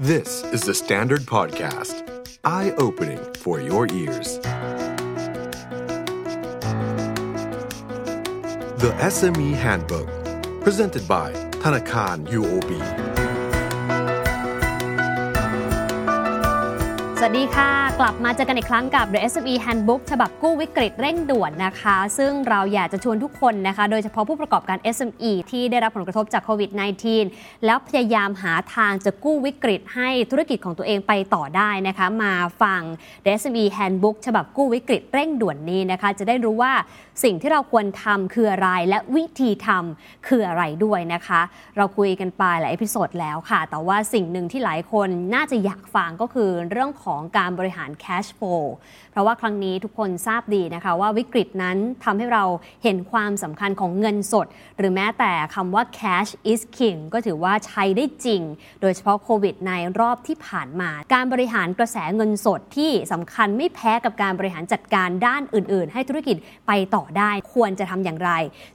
This is the Standard Podcast. Eye-opening for your ears. The SME Handbook. Presented by Thanakan UOB. วัสดีค่ะ กลับมาเจอกันอีกครั้งกับ The SME Handbook ฉบับกู้วิกฤตเร่งด่วนนะคะ ซึ่งเราอยากจะชวนทุกคนนะคะ โดยเฉพาะผู้ประกอบการ SME ที่ได้รับผลกระทบจากโควิด -19 แล้วพยายามหาทางจะกู้วิกฤตให้ธุรกิจของตัวเองไปต่อได้นะคะ มาฟัง The SME Handbook ฉบับกู้วิกฤตเร่งด่วนนี้นะคะ จะได้รู้ว่าสิ่งที่เราควรทำคืออะไรและวิธีทำคืออะไรด้วยนะคะ เราคุยกันไปหลาย episode แล้วค่ะ แต่ว่าสิ่งหนึ่งที่หลายคนน่าจะอยากฟังก็คือเรื่องของการบริหาร cash flow เพราะว่าครั้งนี้ทุกคนทราบดีนะคะว่าวิกฤตนั้นทำให้เราเห็นความสำคัญของเงินสด หรือแม้แต่คำว่า cash is king ก็ถือว่าใช้ได้จริง โดยเฉพาะโควิดในรอบที่ผ่านมา การบริหารกระแสเงินสดที่สำคัญไม่แพ้กับการบริหารจัดการด้านอื่น ๆ ให้ธุรกิจไปต่อได้ควรจะทำอย่างไร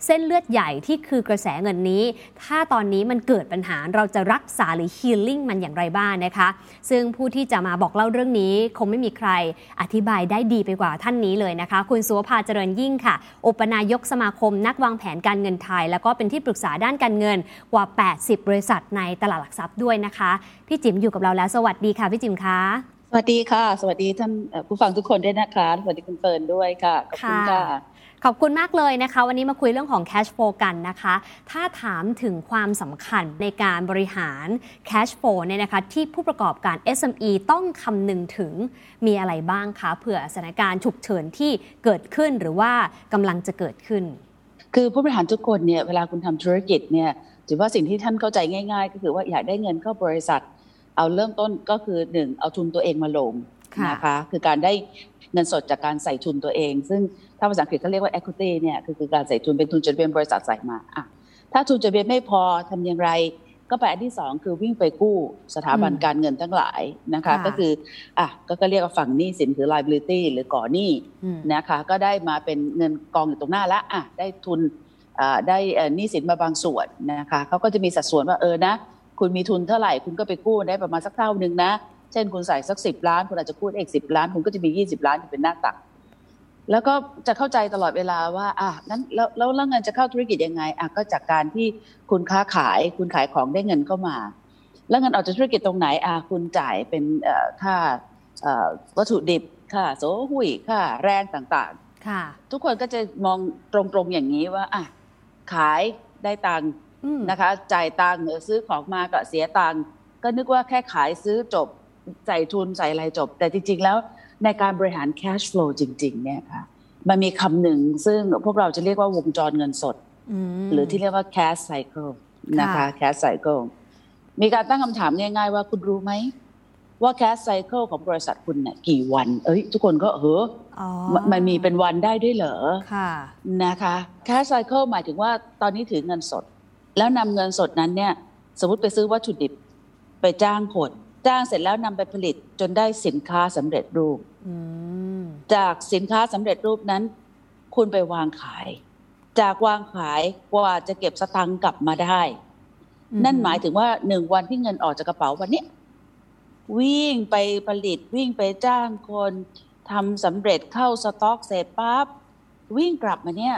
เส้นเลือดใหญ่ที่คือกระแสเงินนี้ ถ้าตอนนี้มันเกิดปัญหาเราจะรักษาหรือ healing มันอย่างไรบ้างนะคะ ซึ่งผู้ที่จะมาบอกเล่าเรื่องนี้คงไม่มีใครอธิบายได้ดีไปกว่าท่านนี้เลยนะคะ คุณสุวภาเจริญยิ่งค่ะ อุปนายกสมาคมนักวางแผนการเงินไทย แล้วก็เป็นที่ปรึกษาด้านการเงินกว่า 80 บริษัทในตลาดหลักทรัพย์ด้วยนะคะ พี่จิ๋มอยู่กับเราแล้ว สวัสดีค่ะพี่จิ๋มคะสวัสดีค่ะ สวัสดีท่านเอ่อผู้ฟังทุกคนด้วยนะคะ สวัสดีคุณเฟิร์นด้วยค่ะขอบคุณค่ะ ขอบคุณมากเลยนะคะ วันนี้มาคุยเรื่องของ cash flow กันนะคะ ถ้าถามถึงความสำคัญในการบริหาร cash flow เนี่ยนะคะที่ผู้ประกอบการ SME ต้องคำนึงถึงมีอะไรบ้างคะเผื่อสถานการณ์ฉุกเฉินที่เกิดขึ้นหรือว่ากำลังจะเกิดขึ้น คือผู้บริหารทุกคนเนี่ยเวลาคุณทำธุรกิจเนี่ยถือว่าสิ่งที่ท่านเข้าใจง่าย ๆ ก็คือว่าอยากได้เงินเข้าบริษัท เอาเริ่มต้นก็คือหนึ่งเอาทุนตัวเองมาลงค่ะนะคะคือการได้ เงินสดจากการใส่ทุนตัวเอง ซึ่งถ้าภาษาอังกฤษเขาเรียกว่า equity เนี่ยคือคือการใส่ทุนเป็นทุนจดทะเบียนบริษัทใส่มาอะถ้าทุนจดทะเบียนไม่พอทำอย่างไรก็ไปอันที่สองคือวิ่งไปกู้สถาบันอืมการเงินทั้งหลายนะคะค่ะก็คืออะก็ก็เรียกว่าฝั่งหนี้สินคือ liability หรือก่อหนี้อืมนะคะ ก็ได้มาเป็นเงินกองอยู่ตรงหน้าละอะได้ทุนอ่าได้เอ่อหนี้สินมาบางส่วนนะคะเขาก็จะมีสัดส่วนว่าเออนะ คุณมีทุนเท่าไหร่ คุณก็ไปกู้ได้ประมาณสักเท่าหนึ่งนะ เช่นคุณใส่สักสิบล้าน คุณอาจจะกู้ได้อีกสิบล้าน คุณก็จะมียี่สิบล้านที่เป็นหน้าตัก แล้วก็จะเข้าใจตลอดเวลาว่าอะงั้นแล้วแล้วแล้วเงินจะเข้าธุรกิจยังไงอะก็จากการที่คุณค้าขาย คุณขายของได้เงินเข้ามา แล้วเงินออกจากธุรกิจตรงไหนอะคุณจ่ายเป็นเอ่อค่าเอ่อวัตถุดิบค่าโซหุยค่าแรงต่างๆ ค่ะ ทุกคนก็จะมองตรงๆอย่างนี้ว่าอะขายได้ตังค์อืมนะคะ จ่ายตังค์เออซื้อของมาก็เสียตังค์ก็นึกว่าแค่ขายซื้อจบ ใส่ทุนใส่อะไรจบ แต่จริง ๆ แล้วในการบริหาร cash flow จริง ๆ เนี่ยค่ะ มันมีคำหนึ่งซึ่งพวกเราจะเรียกว่าวงจรเงินสดมหรือที่เรียกว่า cash cycle นะคะค่ะ cash cycle มีการตั้งคำถามง่าย ๆ ว่าคุณรู้ไหมว่า cash cycle ของบริษัทคุณเนี่ยกี่วัน เอ้ย ทุกคนก็เอออ๋อมันมันมีเป็นวันได้ด้วยเหรอค่ะนะคะ cash cycle หมายถึงว่าตอนนี้ถือเงินสด แล้วนำเงินสดนั้นเนี่ย สมมติไปซื้อวัตถุดิบไปจ้างคน จ้างเสร็จแล้วนำไปผลิตจนได้สินค้าสำเร็จรูปอืมจากสินค้าสำเร็จรูปนั้น คุณไปวางขาย จากวางขายกว่าจะเก็บสตังค์กลับมาได้ นั่นหมายถึงว่าหนึ่งวันที่เงินออกจากกระเป๋าวันเนี้ยวิ่งไปผลิตวิ่งไปจ้างคนทำสำเร็จเข้าสต็อกเสร็จปั๊บวิ่งกลับมาเนี่ย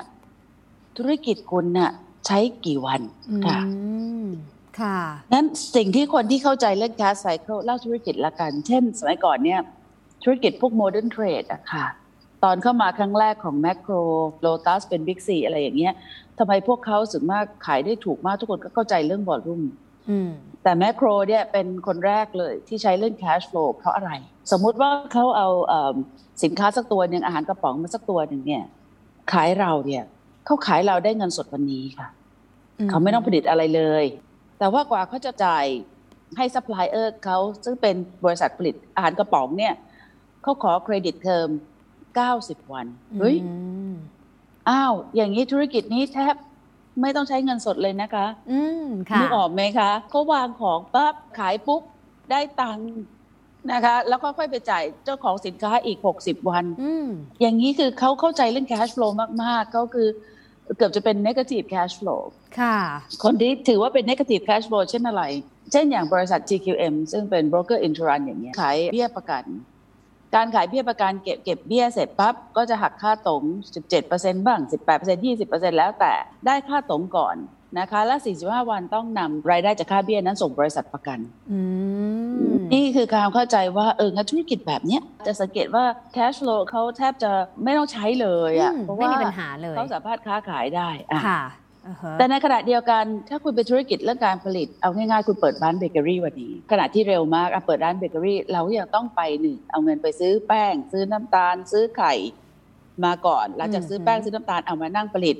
ธุรกิจคุณน่ะ ใช้กี่วันอืมค่ะ ค่ะนั้นสิ่งที่คนที่เข้าใจเรื่อง cash cycle เล่าธุรกิจละกัน เช่น สมัยก่อนเนี่ยธุรกิจพวก modern trade อะค่ะ ตอนเข้ามาครั้งแรกของ macro lotus เป็น big C อะไรอย่างเงี้ยทำไมพวกเขาสึกมากขายได้ถูกมากทุกคนก็เข้าใจเรื่อง volume อืมแต่แมคโครเนี่ยเป็นคนแรกเลยที่ใช้เรื่อง cash flow เพราะอะไร สมมุติว่าเขาเอาเอิ่มสินค้าสักตัวหนึ่งอาหารกระป๋องมาสักตัวหนึ่งเนี่ย ขายเราเนี่ยเขาขายเราได้เงินสดวันนี้ค่ะ เขาไม่ต้องผลิตอะไรเลย แต่ว่ากว่าเขาจะจ่ายให้ซัพพลายเออร์เขาซึ่งเป็นบริษัทผลิตอาหารกระป๋องเนี่ยเขาขอ credit term 90วันเฮ้ยอืมอ้าว อย่างนี้ธุรกิจนี้แทบไม่ต้องใช้เงินสดเลยนะคะ อืมค่ะนึกออกไหมคะเขาวางของปั๊บขายปุ๊บ ได้ตังค์นะคะ แล้วก็ค่อยไปจ่ายเจ้าของสินค้าอีก60วัน อืมอย่างนี้คือเขาเข้าใจเรื่อง cash flow มากๆเขาคือเกือบจะเป็น negative cash flow ค่ะ คนที่ถือว่าเป็น negative cash flow เช่นอะไร เช่นอย่างบริษัท GQM ซึ่งเป็น broker insurance อย่างเงี้ยขายเบี้ยประกัน การขายเบี้ยประกันเก็บเก็บเบี้ยเสร็จปั๊บ ก็จะหักค่าตรง 17%บ้าง 18% 20%แล้วแต่ได้ค่าตรงก่อน นะคะและ 45 วันต้องนำรายได้จากค่าเบี้ยนั้นส่งบริษัทประกันอืมนี่คือการเข้าใจว่าเอองานธุรกิจแบบเนี้ยจะสังเกตว่า cash flow เขาแทบจะไม่ต้องใช้เลยอะ่ะอืมเพราะไม่ว่ามีปัญหาเลยเขาสามารถค้าขายได้อะค่ะอือฮะแต่ในขณะเดียวกันถ้าคุณเป็นธุรกิจเรื่องการผลิตเอาง่ายๆ คุณเปิดร้านเบเกอรี่วันนี้ขณะที่เร็วมากอะเปิดร้านเบเกอรี่เราก็ยังต้องไปหนึ่งเอาเงินไปซื้อแป้ง ซื้อน้ำตาล ซื้อไข่มาก่อนหลังจากซื้อแป้งซื้อน้ำตาลเอามานั่งผลิต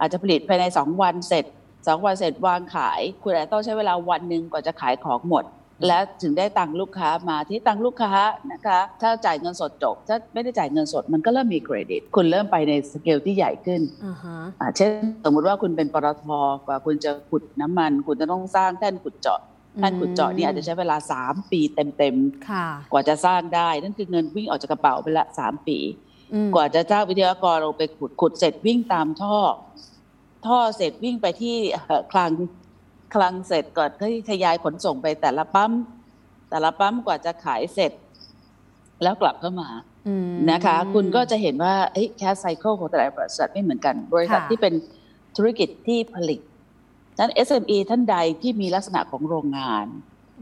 อาจจะผลิตภายในสองวันเสร็จ สองวันเสร็จวางขาย คุณอาจจะต้องใช้เวลาวันหนึ่งกว่าจะขายของหมด แล้วถึงได้ตังค์ลูกค้ามาที่ตังค์ลูกค้านะคะ ถ้าจ่ายเงินสดจบ ถ้าไม่ได้จ่ายเงินสดมันก็เริ่มมีเครดิต คุณเริ่มไปในสเกลที่ใหญ่ขึ้นอ่าฮะอ่าเช่นสมมุติว่าคุณเป็นปตทกว่าคุณจะขุดน้ำมัน คุณจะต้องสร้างแท่นขุดเจาะแท่นขุดเจาะนี่อาจจะใช้เวลา 3 ปีเต็มค่ะๆกว่าจะสร้างได้ นั่นคือเงินวิ่งออกจากกระเป๋าไปละ 3 ปีอืมกว่าจะจ้างวิทยากรลงไปขุดขุดเสร็จวิ่งตามท่อ ท่อเสร็จวิ่งไปที่เอ่อคลังคลังเสร็จก่อนที่ทยายขนส่งไปแต่ละปั๊ม แต่ละปั๊มกว่าจะขายเสร็จ แล้วกลับเข้ามาอืมนะคะ คุณก็จะเห็นว่าแคสไซเคิลของแต่ละบริษัทไม่เหมือนกัน บริษัทค่ะที่เป็นธุรกิจที่ผลิตนั้น SME ท่านใดที่มีลักษณะของโรงงาน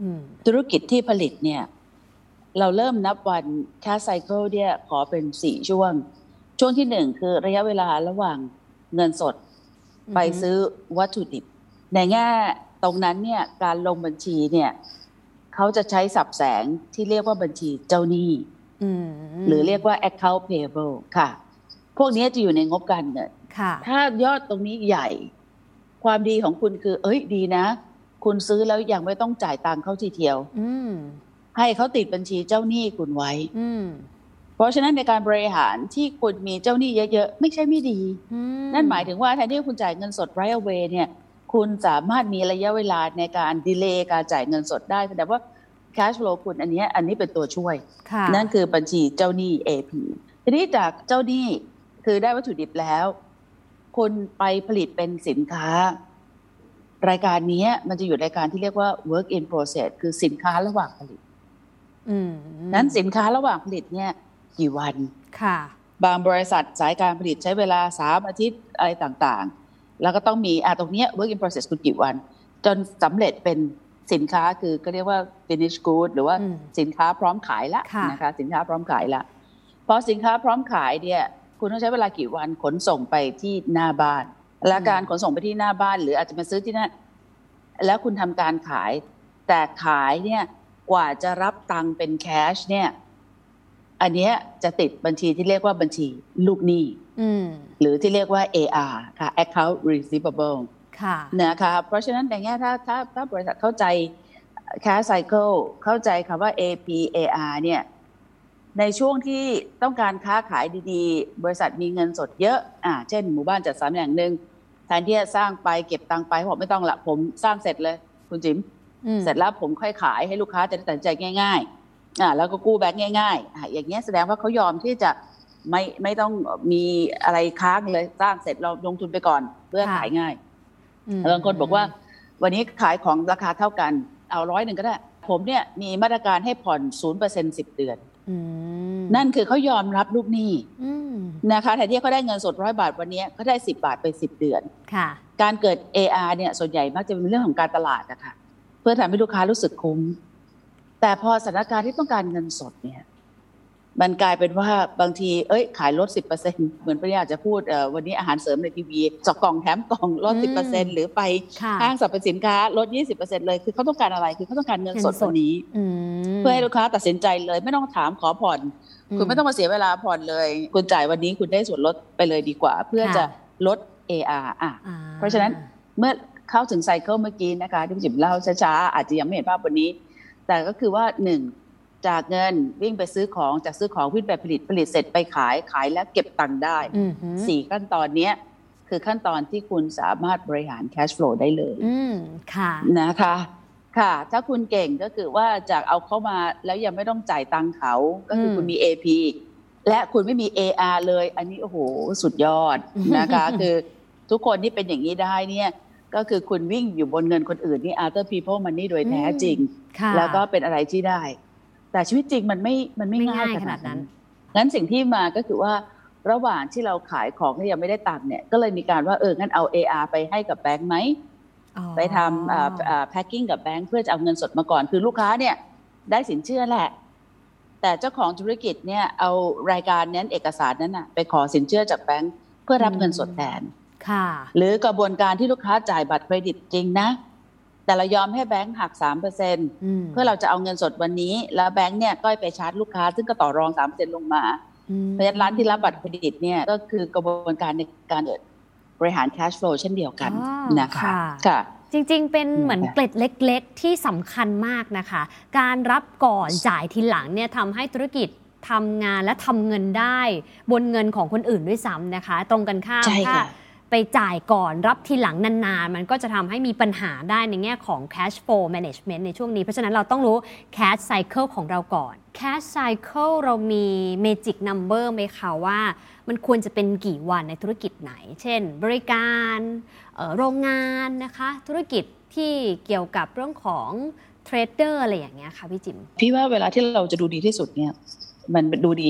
อืมธุรกิจที่ผลิตเนี่ย เราเริ่มนับวัน cash cycle เนี่ยขอเป็นสี่ช่วง ช่วงที่หนึ่งคือระยะเวลาระหว่างเงินสด ไปซื้อวัตถุดิบ ในแง่ตรงนั้นเนี่ยการลงบัญชีเนี่ยเขาจะใช้ศัพท์แสงที่เรียกว่าบัญชีเจ้าหนี้อืมหรือเรียกว่า account payable ค่ะ พวกนี้จะอยู่ในงบการเงินค่ะถ้ายอดตรงนี้ใหญ่ ความดีของคุณคือ เอ้ยดีนะ คุณซื้อแล้วยังไม่ต้องจ่ายตังค์เขาทีเดียวอืมให้เขาติดบัญชีเจ้าหนี้คุณไว้อืม เพราะฉะนั้นในการบริหารที่คุณมีเจ้าหนี้เยอะ ๆ ไม่ใช่ไม่ดีอืนั่นหมายถึงว่าแทนที่คุณจ่ายเงินสด right away เนี่ย คุณสามารถมีระยะเวลาในการดีเลย์การจ่ายเงินสดได้แสดงว่า cash flow คุณอันเนี้ยอันนี้เป็นตัวช่วยค่ะนั่นคือบัญชีเจ้าหนี้ AP ทีนี้จากเจ้าหนี้คือได้วัตถุดิบแล้วคุณไปผลิตเป็นสินค้า รายการนี้มันจะอยู่รายการที่เรียกว่า work in process คือสินค้าระหว่างผลิตอืมนั้นสินค้าระหว่างผลิตเนี่ย กี่วันค่ะ บางบริษัทสายการผลิตใช้เวลาสามอาทิตย์อะไรต่างๆ แล้วก็ต้องมีอะตรงเนี้ย work in process คุณกี่วัน จนสำเร็จเป็นสินค้าคือก็เรียกว่า finish good หรือว่าอืมสินค้าพร้อมขายละค่ะนะคะ สินค้าพร้อมขายละพอสินค้าพร้อมขายเนี่ย คุณต้องใช้เวลากี่วันขนส่งไปที่หน้าบ้าน และการขนส่งไปที่หน้าบ้าน หรืออาจจะมาซื้อที่นั่นแล้วคุณทำการขาย แต่ขายเนี่ยกว่าจะรับตังค์เป็นแคชเนี่ย อันเนี้ยจะติดบัญชีที่เรียกว่าบัญชีลูกหนี้อืมหรือที่เรียกว่า AR ค่ะ account receivable ค่ะนะคะเพราะฉะนั้นในแง่ถ้าถ้าถ้าบริษัทเข้าใจ cash cycle เข้าใจคำว่า AP AR เนี่ยในช่วงที่ต้องการค้าขายดีๆ บริษัทมีเงินสดเยอะอ่าเช่นหมู่บ้านจัดสรรอย่างหนึ่งแทนที่จะสร้างไปเก็บตังค์ไปบอกไม่ต้องละผมสร้างเสร็จเลย คุณจิมอืมเสร็จแล้วผมค่อยขายให้ลูกค้าจะได้ตัดสินใจง่าย ๆ อ่าแล้วก็กู้แบงค์ง่ายๆอ่าอย่างเงี้ยแสดงว่าเขายอมที่จะไม่ไม่ต้องมีอะไรค้างเลยสร้างเสร็จเราลงทุนไปก่อน เพื่อขายง่ายอืมบางคนบอกว่า วันนี้ขายของราคาเท่ากัน เอาร้อยหนึ่งก็ได้ ผมเนี่ยมีมาตรการให้ผ่อนศูนย์เปอร์เซ็นสิบเดือนอืมนั่นคือเขายอมรับลูกหนี้อืมนะคะแทนที่เขาได้เงินสดร้อยบาทวันนี้เขาได้สิบาทไปสิบเดือนค่ะการเกิด AR เนี่ยส่วนใหญ่มักจะเป็นเรื่องของการตลาดนะคะเพื่อทำให้ลูกค้ารู้สึกคุ้ม แต่พอสถานการณ์ที่ต้องการเงินสดเนี่ย มันกลายเป็นว่าบางที เอ้ย ขายลดสิบเปอร์เซ็นเหมือนพี่อยากจะพูดเอ่อวันนี้อาหารเสริมในทีวีสองกล่องแถมกล่องลดอืสิบเปอร์เซ็นมหรือไปค่ะห้างสรรพสินค้าลดยี่สิบเปอร์เซ็นเลยคือเขาต้องการอะไรคือเขาต้องการเงินสดเงินสดวันนี้อืมเพื่อให้ลูกค้าตัดสินใจเลย ไม่ต้องถามขอผ่อน คุณไม่ต้องมาเสียเวลาผ่อนเลย คุณจ่ายวันนี้คุณได้ส่วนลดไปเลยดีกว่า เพื่อค่ะจะลด AR อะอ่าเพราะฉะนั้นเมื่อเข้าถึงไซเคิลเมื่อกี้นะคะที่พี่จิมเล่าช้าๆอาจจะยังไม่เห็นภาพวันนี้ แต่ก็คือว่าหนึ่งจากเงินวิ่งไปซื้อของจากซื้อของวิ่งไปผลิตผลิตเสร็จไปขายขายแล้วเก็บตังค์ได้อืมหือสี่ขั้นตอนเนี้ยคือขั้นตอนที่คุณสามารถบริหาร cash flow ได้เลยอืมค่ะนะคะ ค่ะ ถ้าคุณเก่งก็คือว่าจากเอาเข้ามาแล้วยังไม่ต้องจ่ายตังค์เขา ก็คืออมคุณมี AP และคุณไม่มี AR เลย อันนี้โอ้โหสุดยอดนะคะ คือทุกคนที่เป็นอย่างนี้ได้เนี่ย ก็คือคุณวิ่งอยู่บนเงินคนอื่นนี่ other people money โดยแท้จริงค่ะแล้วก็เป็นอะไรที่ได้ แต่ชีวิตจริงมันไม่มันไม่ไม่ง่ายง่ายขขนานาดดนั้นั้นนงั้นสิ่งที่มาก็คือว่าระหว่างที่เราขายของที่ยังไม่ได้ตังค์เนี่ยก็เลยมีการว่าเอองั้นเอา AR ไปให้กับแบงค์ไหมไปทำอ่าอ่า packing กับแบงค์เพื่อจะเอาเงินสดมาก่อนคือลูกค้าเนี่ยได้สินเชื่อแหละ แต่เจ้าของธุรกิจเนี่ยเอารายการนั้นเอกสารนั้นน่ะไปขอสินเชื่อจากแบงค์เพื่อรับเงินสดแทนค่ะ หรือกระบวนการที่ลูกค้าจ่ายบัตรเครดิตจริงนะ แต่เรายอมให้แบงค์หักสามเปอร์เซ็นมเพื่อเราจะเอาเงินสดวันนี้ แล้วแบงค์เนี่ยก็ไปชาร์จลูกค้า ซึ่งก็ต่อรองสามเปอร์เซ็นลงมาอืมเพราะฉะนั้นร้านที่รับบัตรเครดิตเนี่ยก็คือกระบวนการในการเกิดบริหาร cash flow เช่นเดียวกันอ๋อนะคะค่ะค่ะจริง ๆ เป็นเหมือนนะคะเกล็ดเล็ก ๆ ที่สำคัญมากนะคะ การรับก่อนจ่ายทีหลังเนี่ยทำให้ธุรกิจทำงานและทำเงินได้ บนเงินของคนอื่นด้วยซ้ำนะคะ ตรงกันข้ามใช่ถ้าค่ะ ไปจ่ายก่อนรับทีหลังนานๆ มันก็จะทำให้มีปัญหาได้ในแง่ของ cash flow management ในช่วงนี้ เพราะฉะนั้นเราต้องรู้ cash cycle ของเราก่อน cash cycle เรามี magic number ไหมคะว่า มันควรจะเป็นกี่วันในธุรกิจไหน เช่น บริการเอ่อโรงงานนะคะ ธุรกิจที่เกี่ยวกับเรื่องของเทรดเดอร์อะไรอย่างเงี้ยค่ะพี่จิมพี่ว่าเวลาที่เราจะดูดีที่สุดเนี่ย มันดูดี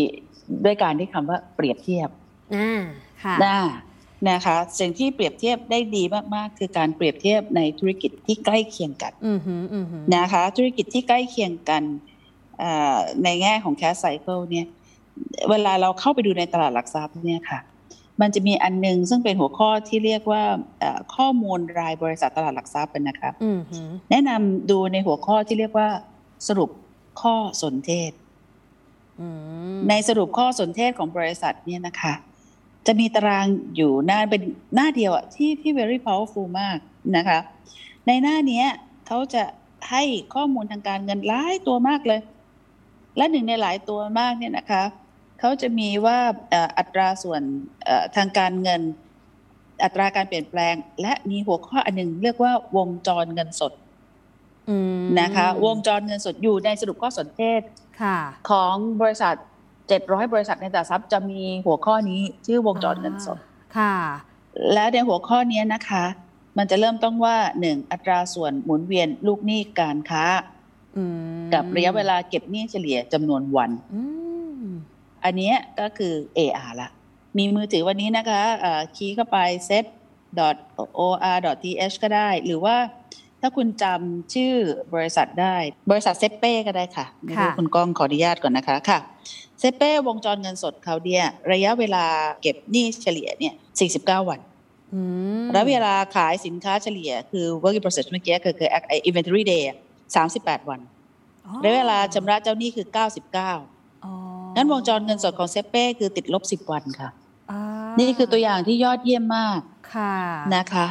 ด้วยการที่คำว่าเปรียบเทียบอ่าค่ะนะ นะคะสิ่งที่เปรียบเทียบได้ดีมากๆ คือการเปรียบเทียบในธุรกิจที่ใกล้เคียงกันอือหืออือหือนะคะ ธุรกิจที่ใกล้เคียงกันอ่าในแง่ของ cash cycle เนี่ย เวลาเราเข้าไปดูในตลาดหลักทรัพย์เนี่ยค่ะ มันจะมีอันหนึงซึ่งเป็นหัวข้อที่เรียกว่าเอ่อข้อมูลรายบริษัทตลาดหลักทรัพย์นะคะอือหือแนะนำดูในหัวข้อที่เรียกว่าสรุปข้อสนเทศอืมในสรุปข้อสนเทศของบริษัทเนี่ยนะคะ จะมีตารางอยู่หน้าเป็นหน้าเดียวอะที่ที่ very powerful มากนะคะ ในหน้าเนี้ยเขาจะให้ข้อมูลทางการเงินหลายตัวมากเลย และหนึ่งในหลายตัวมากเนี่ยนะคะเขาจะมีว่าเอ่ออัตราส่วนเอ่อทางการเงิน อัตราการเปลี่ยนแปลง และมีหัวข้ออันหนึ่งเรียกว่าวงจรเงินสดอืมนะคะ วงจรเงินสดอยู่ในสรุปข้อสนเทศค่ะของบริษัท 700 บริษัทในตลาดทรัพย์จะมีหัวข้อนี้ชื่อวงจรเงินสดค่ะ และในหัวข้อนี้นะคะ มันจะเริ่มต้องว่า 1. อัตราส่วนหมุนเวียนลูกหนี้การค้าอืมกับระยะเวลาเก็บหนี้เฉลี่ยจำนวนวันอืมอันเนี้ยก็คือ AR ละ มีมือถือวันนี้นะคะเอ่อคีย์เข้าไป set or th ก็ได้ หรือว่า ถ้าคุณจำชื่อบริษัทได้ บริษัทเซเป้ก็ได้ค่ะไม่รู้ค่ะคุณก้องขออนุญาตก่อนนะคะค่ะเซเป้วงจรเงินสดเขาเนี่ยระยะเวลาเก็บหนี้เฉลี่ยเนี่ย49 วันอืมแล้วเวลาขายสินค้าเฉลี่ยคือ work in process เมื่อกี้คือคือ inventory day อะ38 วันอ๋อและเวลาชำระเจ้าหนี้คือ 99อ๋องั้นวงจรเงินสดของเซเป้คือติดลบ 10 วันค่ะอ่านี่คือตัวอย่างที่ยอดเยี่ยมมากค่ะนะคะ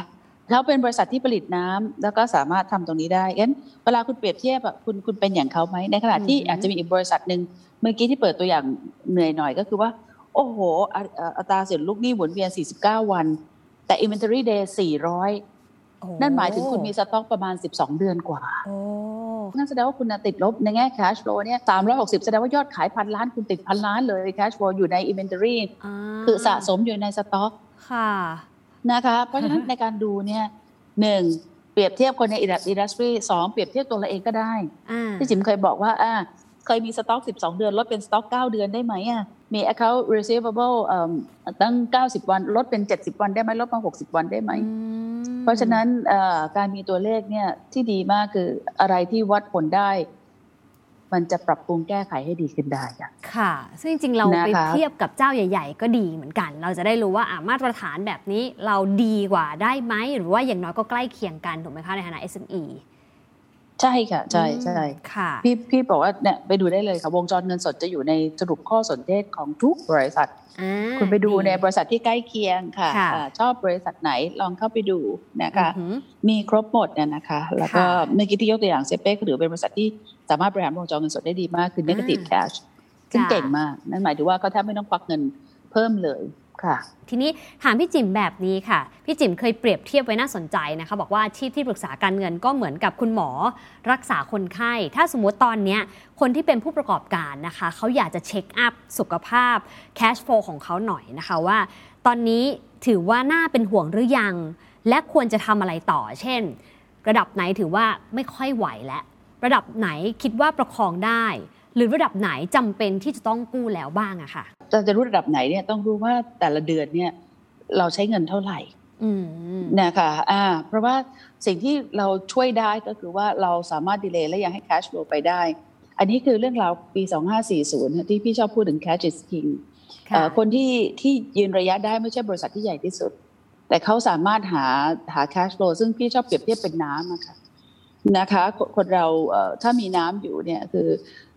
เขาเป็นบริษัทที่ผลิตน้ำแล้วก็สามารถทำตรงนี้ได้งั้นเวลาคุณเปรียบเทียบอะคุณคุณเป็นอย่างเขาไหมในขณะที่อาจจะมีอีกบริษัทหนึ่งเมื่อกี้ที่เปิดตัวอย่างเหนื่อยหน่อยก็คือว่า โอ้โหอะอะอัตราเสียลูกหนี้หมุนเวียน 49 วัน แต่ inventory day 400โอ้นั่นหมายถึงคุณมีสต็อกประมาณ 12 เดือนกว่าโอ้นั่นแสดงว่าคุณน่ะติดลบในแง่ cash flow เนี่ย360 แสดงว่ายอดขายพันล้านคุณติดพันล้านเลย cash flow อยู่ใน inventory าคือสะสมอยู่ในสต็อกค่ะ นะคะเพราะฉะนั้นในการดูเนี่ยหนึ่งเปรียบเทียบคนในอินดัสทรีสองเปรียบเทียบตัวเราเองก็ได้อ่าที่จิมเคยบอกว่าอ่าเคยมีสต็อก 12 เดือน ลดเป็นสต็อก 9 เดือนได้ไหมอะมี account receivable เอ่อตั้ง 90 วัน ลดเป็น 70 วันได้ไหมลดมา 60 วันได้ไหมอืมเพราะฉะนั้นเอ่อการมีตัวเลขเนี่ยที่ดีมากคืออะไรที่วัดผลได้ มันจะปรับปรุงแก้ไขให้ดีขึ้นได้ค่ะค่ะ ซึ่งจริง ๆ เรานะคะไปเทียบกับเจ้าใหญ่ ๆ ก็ดีเหมือนกัน เราจะได้รู้ว่าอะมาตรฐานแบบนี้เราดีกว่าได้ไหมหรือว่าอย่างน้อยก็ใกล้เคียงกันถูกไหมคะในฐานะ SME ใช่ค่ะ ใช่ใช่ค่ะพี่พี่บอกว่าเนี่ยไปดูได้เลยค่ะ วงจรเงินสดจะอยู่ในสรุปข้อสนเทศของทุกบริษัทอ่าคุณไปดูในบริษัทที่ใกล้เคียงค่ะค่ะอ่าชอบบริษัทไหนลองเข้าไปดูนะคะอือหือมีครบหมดเนี่ยนะคะ แล้วก็ค่ะเมื่อกี้ที่ยกตัวอย่างเซเป้ก็ถือเป็นบริษัทที่ สามารถบริหารวงจรเงินสดได้ดีมากคือ negative อ่า cash ซึ่งจ้ะเก่งมาก นั่นหมายถึงว่าเขาแทบไม่ต้องควักเงินเพิ่มเลยค่ะ ทีนี้ถามพี่จิ๋มแบบนี้ค่ะ พี่จิ๋มเคยเปรียบเทียบไว้น่าสนใจนะคะ บอกว่าอาชีพที่ปรึกษาการเงินก็เหมือนกับคุณหมอรักษาคนไข้ ถ้าสมมติตอนเนี้ยคนที่เป็นผู้ประกอบการนะคะเขาอยากจะเช็คอัพสุขภาพ cash flow ของเขาหน่อยนะคะว่า ตอนนี้ถือว่าน่าเป็นห่วงหรือยัง และควรจะทำอะไรต่อ เช่น ระดับไหนถือว่าไม่ค่อยไหวแล้ว ระดับไหนคิดว่าประคองได้ หรือระดับไหนจำเป็นที่จะต้องกู้แล้วบ้างอะค่ะจะจะรู้ระดับไหนเนี่ยต้องรู้ว่าแต่ละเดือนเนี่ยเราใช้เงินเท่าไหร่อืมนะคะอ่าเพราะว่าสิ่งที่เราช่วยได้ก็คือว่าเราสามารถดีเลย์และยังให้ cash flow ไปได้ อันนี้คือเรื่องราวปี 2540 ที่พี่ชอบพูดถึง cash is king ค่ะเอ่อคนที่ที่ยืนระยะได้ไม่ใช่บริษัทที่ใหญ่ที่สุด แต่เขาสามารถหาหา cash flow ซึ่งพี่ชอบเปรียบเทียบเป็นน้ำอะค่ะ นะคะ คนคนเราเอ่อถ้ามีน้ำอยู่เนี่ยคือ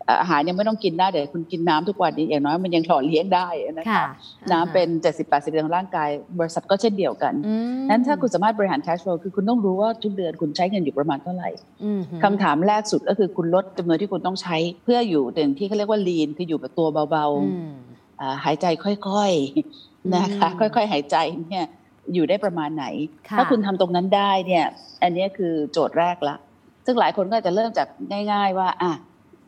เอ่ออาหารยังไม่ต้องกินได้แต่คุณกินน้ำทุกวันนี้อย่างน้อยมันยังหล่อเลี้ยงได้นะคะค่ะน้ำเป็น70-80%ของร่างกาย บริษัทก็เช่นเดียวกันอืมนั้นถ้าคุณสามารถบริหาร cash flow คือคุณต้องรู้ว่าทุกเดือนคุณใช้เงินอยู่ประมาณเท่าไหร่อืมคำถามแรกสุดก็คือคุณลดจำนวนที่คุณต้องใช้เพื่ออยู่ถึงที่เขาเรียกว่า lean คืออยู่แบบตัวเบาอืมๆอ่าหายใจค่อยๆนะคะอืมค่อยๆ หายใจเนี่ยอยู่ได้ประมาณไหนค่ะถ้าคุณทำตรงนั้นได้เนี่ย อันนี้คือโจทย์แรกละ ซึ่งหลายคนก็จะเริ่มจากง่าย ๆ ว่าอะ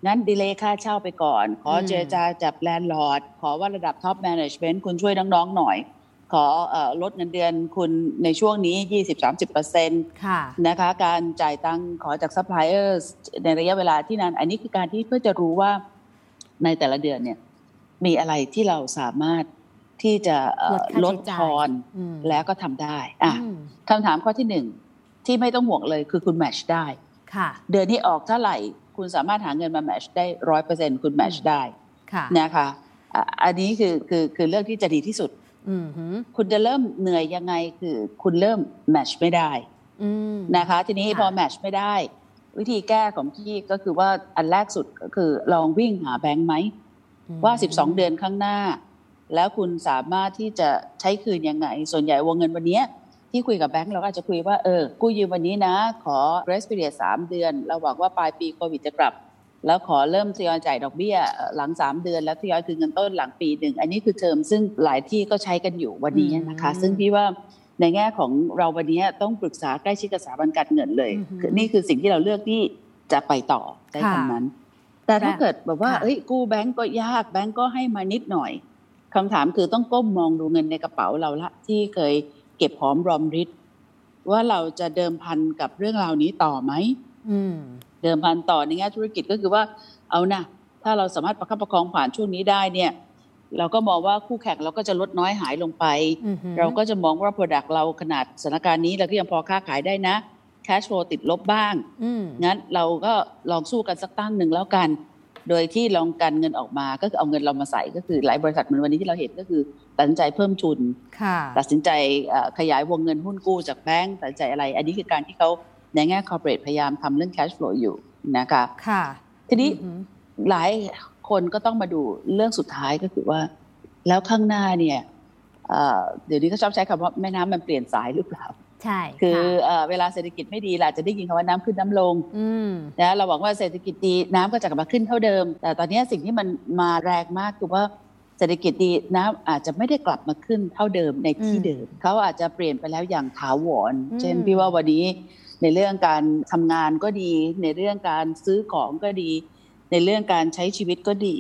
งั้น delay ค่าเช่าไปก่อน ขอเจรจากับ landlord ขอว่าระดับ top management คุณช่วยน้องๆหน่อย ขอเอ่อลดเงินเดือนคุณในช่วงนี้ 20-30%ค่ะนะคะการจ่ายตังค์ขอจากซัพพลายเออร์ในระยะเวลาที่นั้นอันนี้คือการที่เพื่อจะรู้ว่าในแต่ละเดือนเนี่ยมีอะไรที่เราสามารถที่จะเอ่อลลดดค่าใช้จ่ายทอนอืมแล้วก็ทำได้อะอืมคำถามข้อที่หนึ่งที่ไม่ต้องห่วงเลยคือคุณแมชได้ค่ะ เดือนนี้ออกเท่าไหร่ คุณสามารถหาเงินมาแมชได้ร้อยเปอร์เซ็นคุณแมชได้ค่ะนะคะอะอันนี้คือคือคือเรื่องที่จะดีที่สุดอืมหืมคุณจะเริ่มเหนื่อยยังไงคือคุณเริ่มแมชไม่ได้อืมนะคะ ทีนี้ค่ะพอแมชไม่ได้ วิธีแก้ของพี่ก็คือว่าอันแรกสุดก็คือลองวิ่งหาแบงค์ไหม ว่า12เดือนข้างหน้า แล้วคุณสามารถที่จะใช้คืนยังไง ส่วนใหญ่วงเงินวันเนี้ย ที่คุยกับแบงค์เราก็อาจจะคุยว่าเออกู้ยืมวันนี้นะ ขอ grace period 3เดือน เราหวังว่าปลายปีโควิดจะกลับ แล้วขอเริ่มทยอยจ่ายดอกเบี้ยเอ่อหลัง 3 เดือน แล้วทยอยคืนเงินต้นหลังปีหนึ่งอันนี้คือเทอมซึ่งหลายที่ก็ใช้กันอยู่วันนี้นะคะอืมซึ่งพี่ว่าในแง่ของเราวันนี้ต้องปรึกษาใกล้ชิดกับสถาบันการเงินเลยอือหือคือนี่คือสิ่งที่เราเลือกที่จะไปต่อใช้ค่ะคำนั้น แต่ถ้าเกิดแบบว่าค่ะเอ้ยกู้แบงก์ก็ยากแบงก์ก็ให้มานิดหน่อยคำถามคือต้องก้มมองดูเงินในกระเป๋าเราละที่เคย เก็บหอมรอมริดว่าเราจะเดิมพันกับเรื่องราวนี้ต่อไหมอืมเดิมพันต่อในแง่ธุรกิจก็คือว่าเอานะถ้าเราสามารถประคับประคองผ่านช่วงนี้ได้เนี่ย เราก็มองว่าคู่แข่งเราก็จะลดน้อยหายลงไปอือหือเราก็จะมองว่า Product เราขนาดสถานการณ์นี้เราก็ยังพอค้าขายได้นะ Cash flow ติดลบบ้างอืมงั้นเราก็ลองสู้กันสักตั้งหนึ่งแล้วกัน โดยที่ลองกันเงินออกมาก็คือเอาเงินเรามาใส่ก็คือหลายบริษัทเหมือนวันนี้ที่เราเห็นก็คือตัดสินใจเพิ่มทุนค่ะตัดสินใจเอ่อขยายวงเงินหุ้นกู้จากแบงก์ตัดสินใจอะไร อันนี้คือการที่เขาในแง่ corporate พยายามทำเรื่อง cash flow อยู่นะคะค่ะ ทีนี้อือหือหลายคนก็ต้องมาดูเรื่องสุดท้ายก็คือว่า แล้วข้างหน้าเนี่ยเอ่อเดี๋ยวนี้เขาชอบใช้คำว่าแม่น้ำมันเปลี่ยนสายหรือเปล่า ใช่ คือะเอ่อเวลาเศรษฐกิจไม่ดีเราจะได้ยินคำว่าน้ำขึ้นน้ำลงอืมนะเราหวังว่าเศรษฐกิจดีน้ำก็จะกลับมาขึ้นเท่าเดิม แต่ตอนนี้สิ่งที่มันมาแรงมากคือว่าเศรษฐกิจดีน้ำอาจจะไม่ได้กลับมาขึ้นเท่าเดิมในที่อืมเดิม เขาอาจจะเปลี่ยนไปแล้วอย่างถาวรอืมเช่นพี่ว่าวันนี้ในเรื่องการทำงานก็ดี ในเรื่องการซื้อของก็ดี ในเรื่องการใช้ชีวิตก็ดี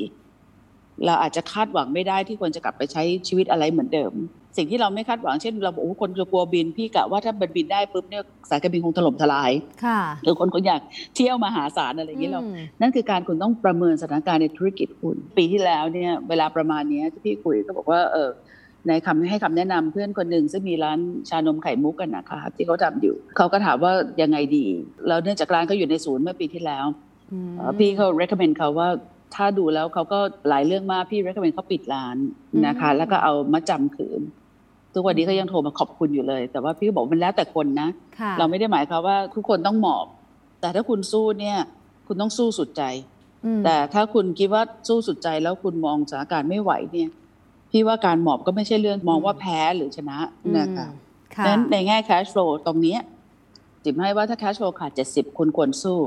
เราอาจจะคาดหวังไม่ได้ที่ควรจะกลับไปใช้ชีวิตอะไรเหมือนเดิม สิ่งที่เราไม่คาดหวังเช่นเราบอกโอ้คนจะกลัวบินพี่กะว่าถ้าบินได้ปุ๊บเนี่ยสายการบินคงถล่มทลายค่ะหรือคนคนอยากเที่ยวมหาศาลอะไรอย่างนี้เราอืมนั่นคือการคุณต้องประเมินสถานการณ์ในธุรกิจคุณ ปีที่แล้วเนี่ยเวลาประมาณเนี้ยที่พี่คุยก็บอกว่าเออในคำให้คำแนะนำเพื่อนคนหนึ่งซึ่งมีร้านชานมไข่มุกกันนะคะที่เขาทำอยู่ เขาก็ถามว่ายังไงดี แล้วเนื่องจากร้านเขาอยู่ในศูนย์เมื่อปีที่แล้วอืมเอ่อพี่เขา recommend เขาว่าถ้าดูแล้วเขาก็หลายเรื่องมากพี่ recommend เขาปิดร้านนะคะอืมแล้วก็เอามาจำคืน ทุกวันนี้เขายังโทรมาขอบคุณอยู่เลย แต่ว่าพี่ก็บอกมันแล้วแต่คนนะค่ะเราไม่ได้หมายความว่าทุกคนต้องหมอบ แต่ถ้าคุณสู้เนี่ย คุณต้องสู้สุดใจอืมแต่ถ้าคุณคิดว่าสู้สุดใจแล้วคุณมองสถานการณ์ไม่ไหวเนี่ย พี่ว่าการหมอบก็ไม่ใช่เรื่องมองว่าแพ้หรือชนะนะคะอืมค่ะนั้นในแง่ cash flow ตรงเนี้ยจิมให้ว่าถ้า cash flow ขาด70คุณควรสู้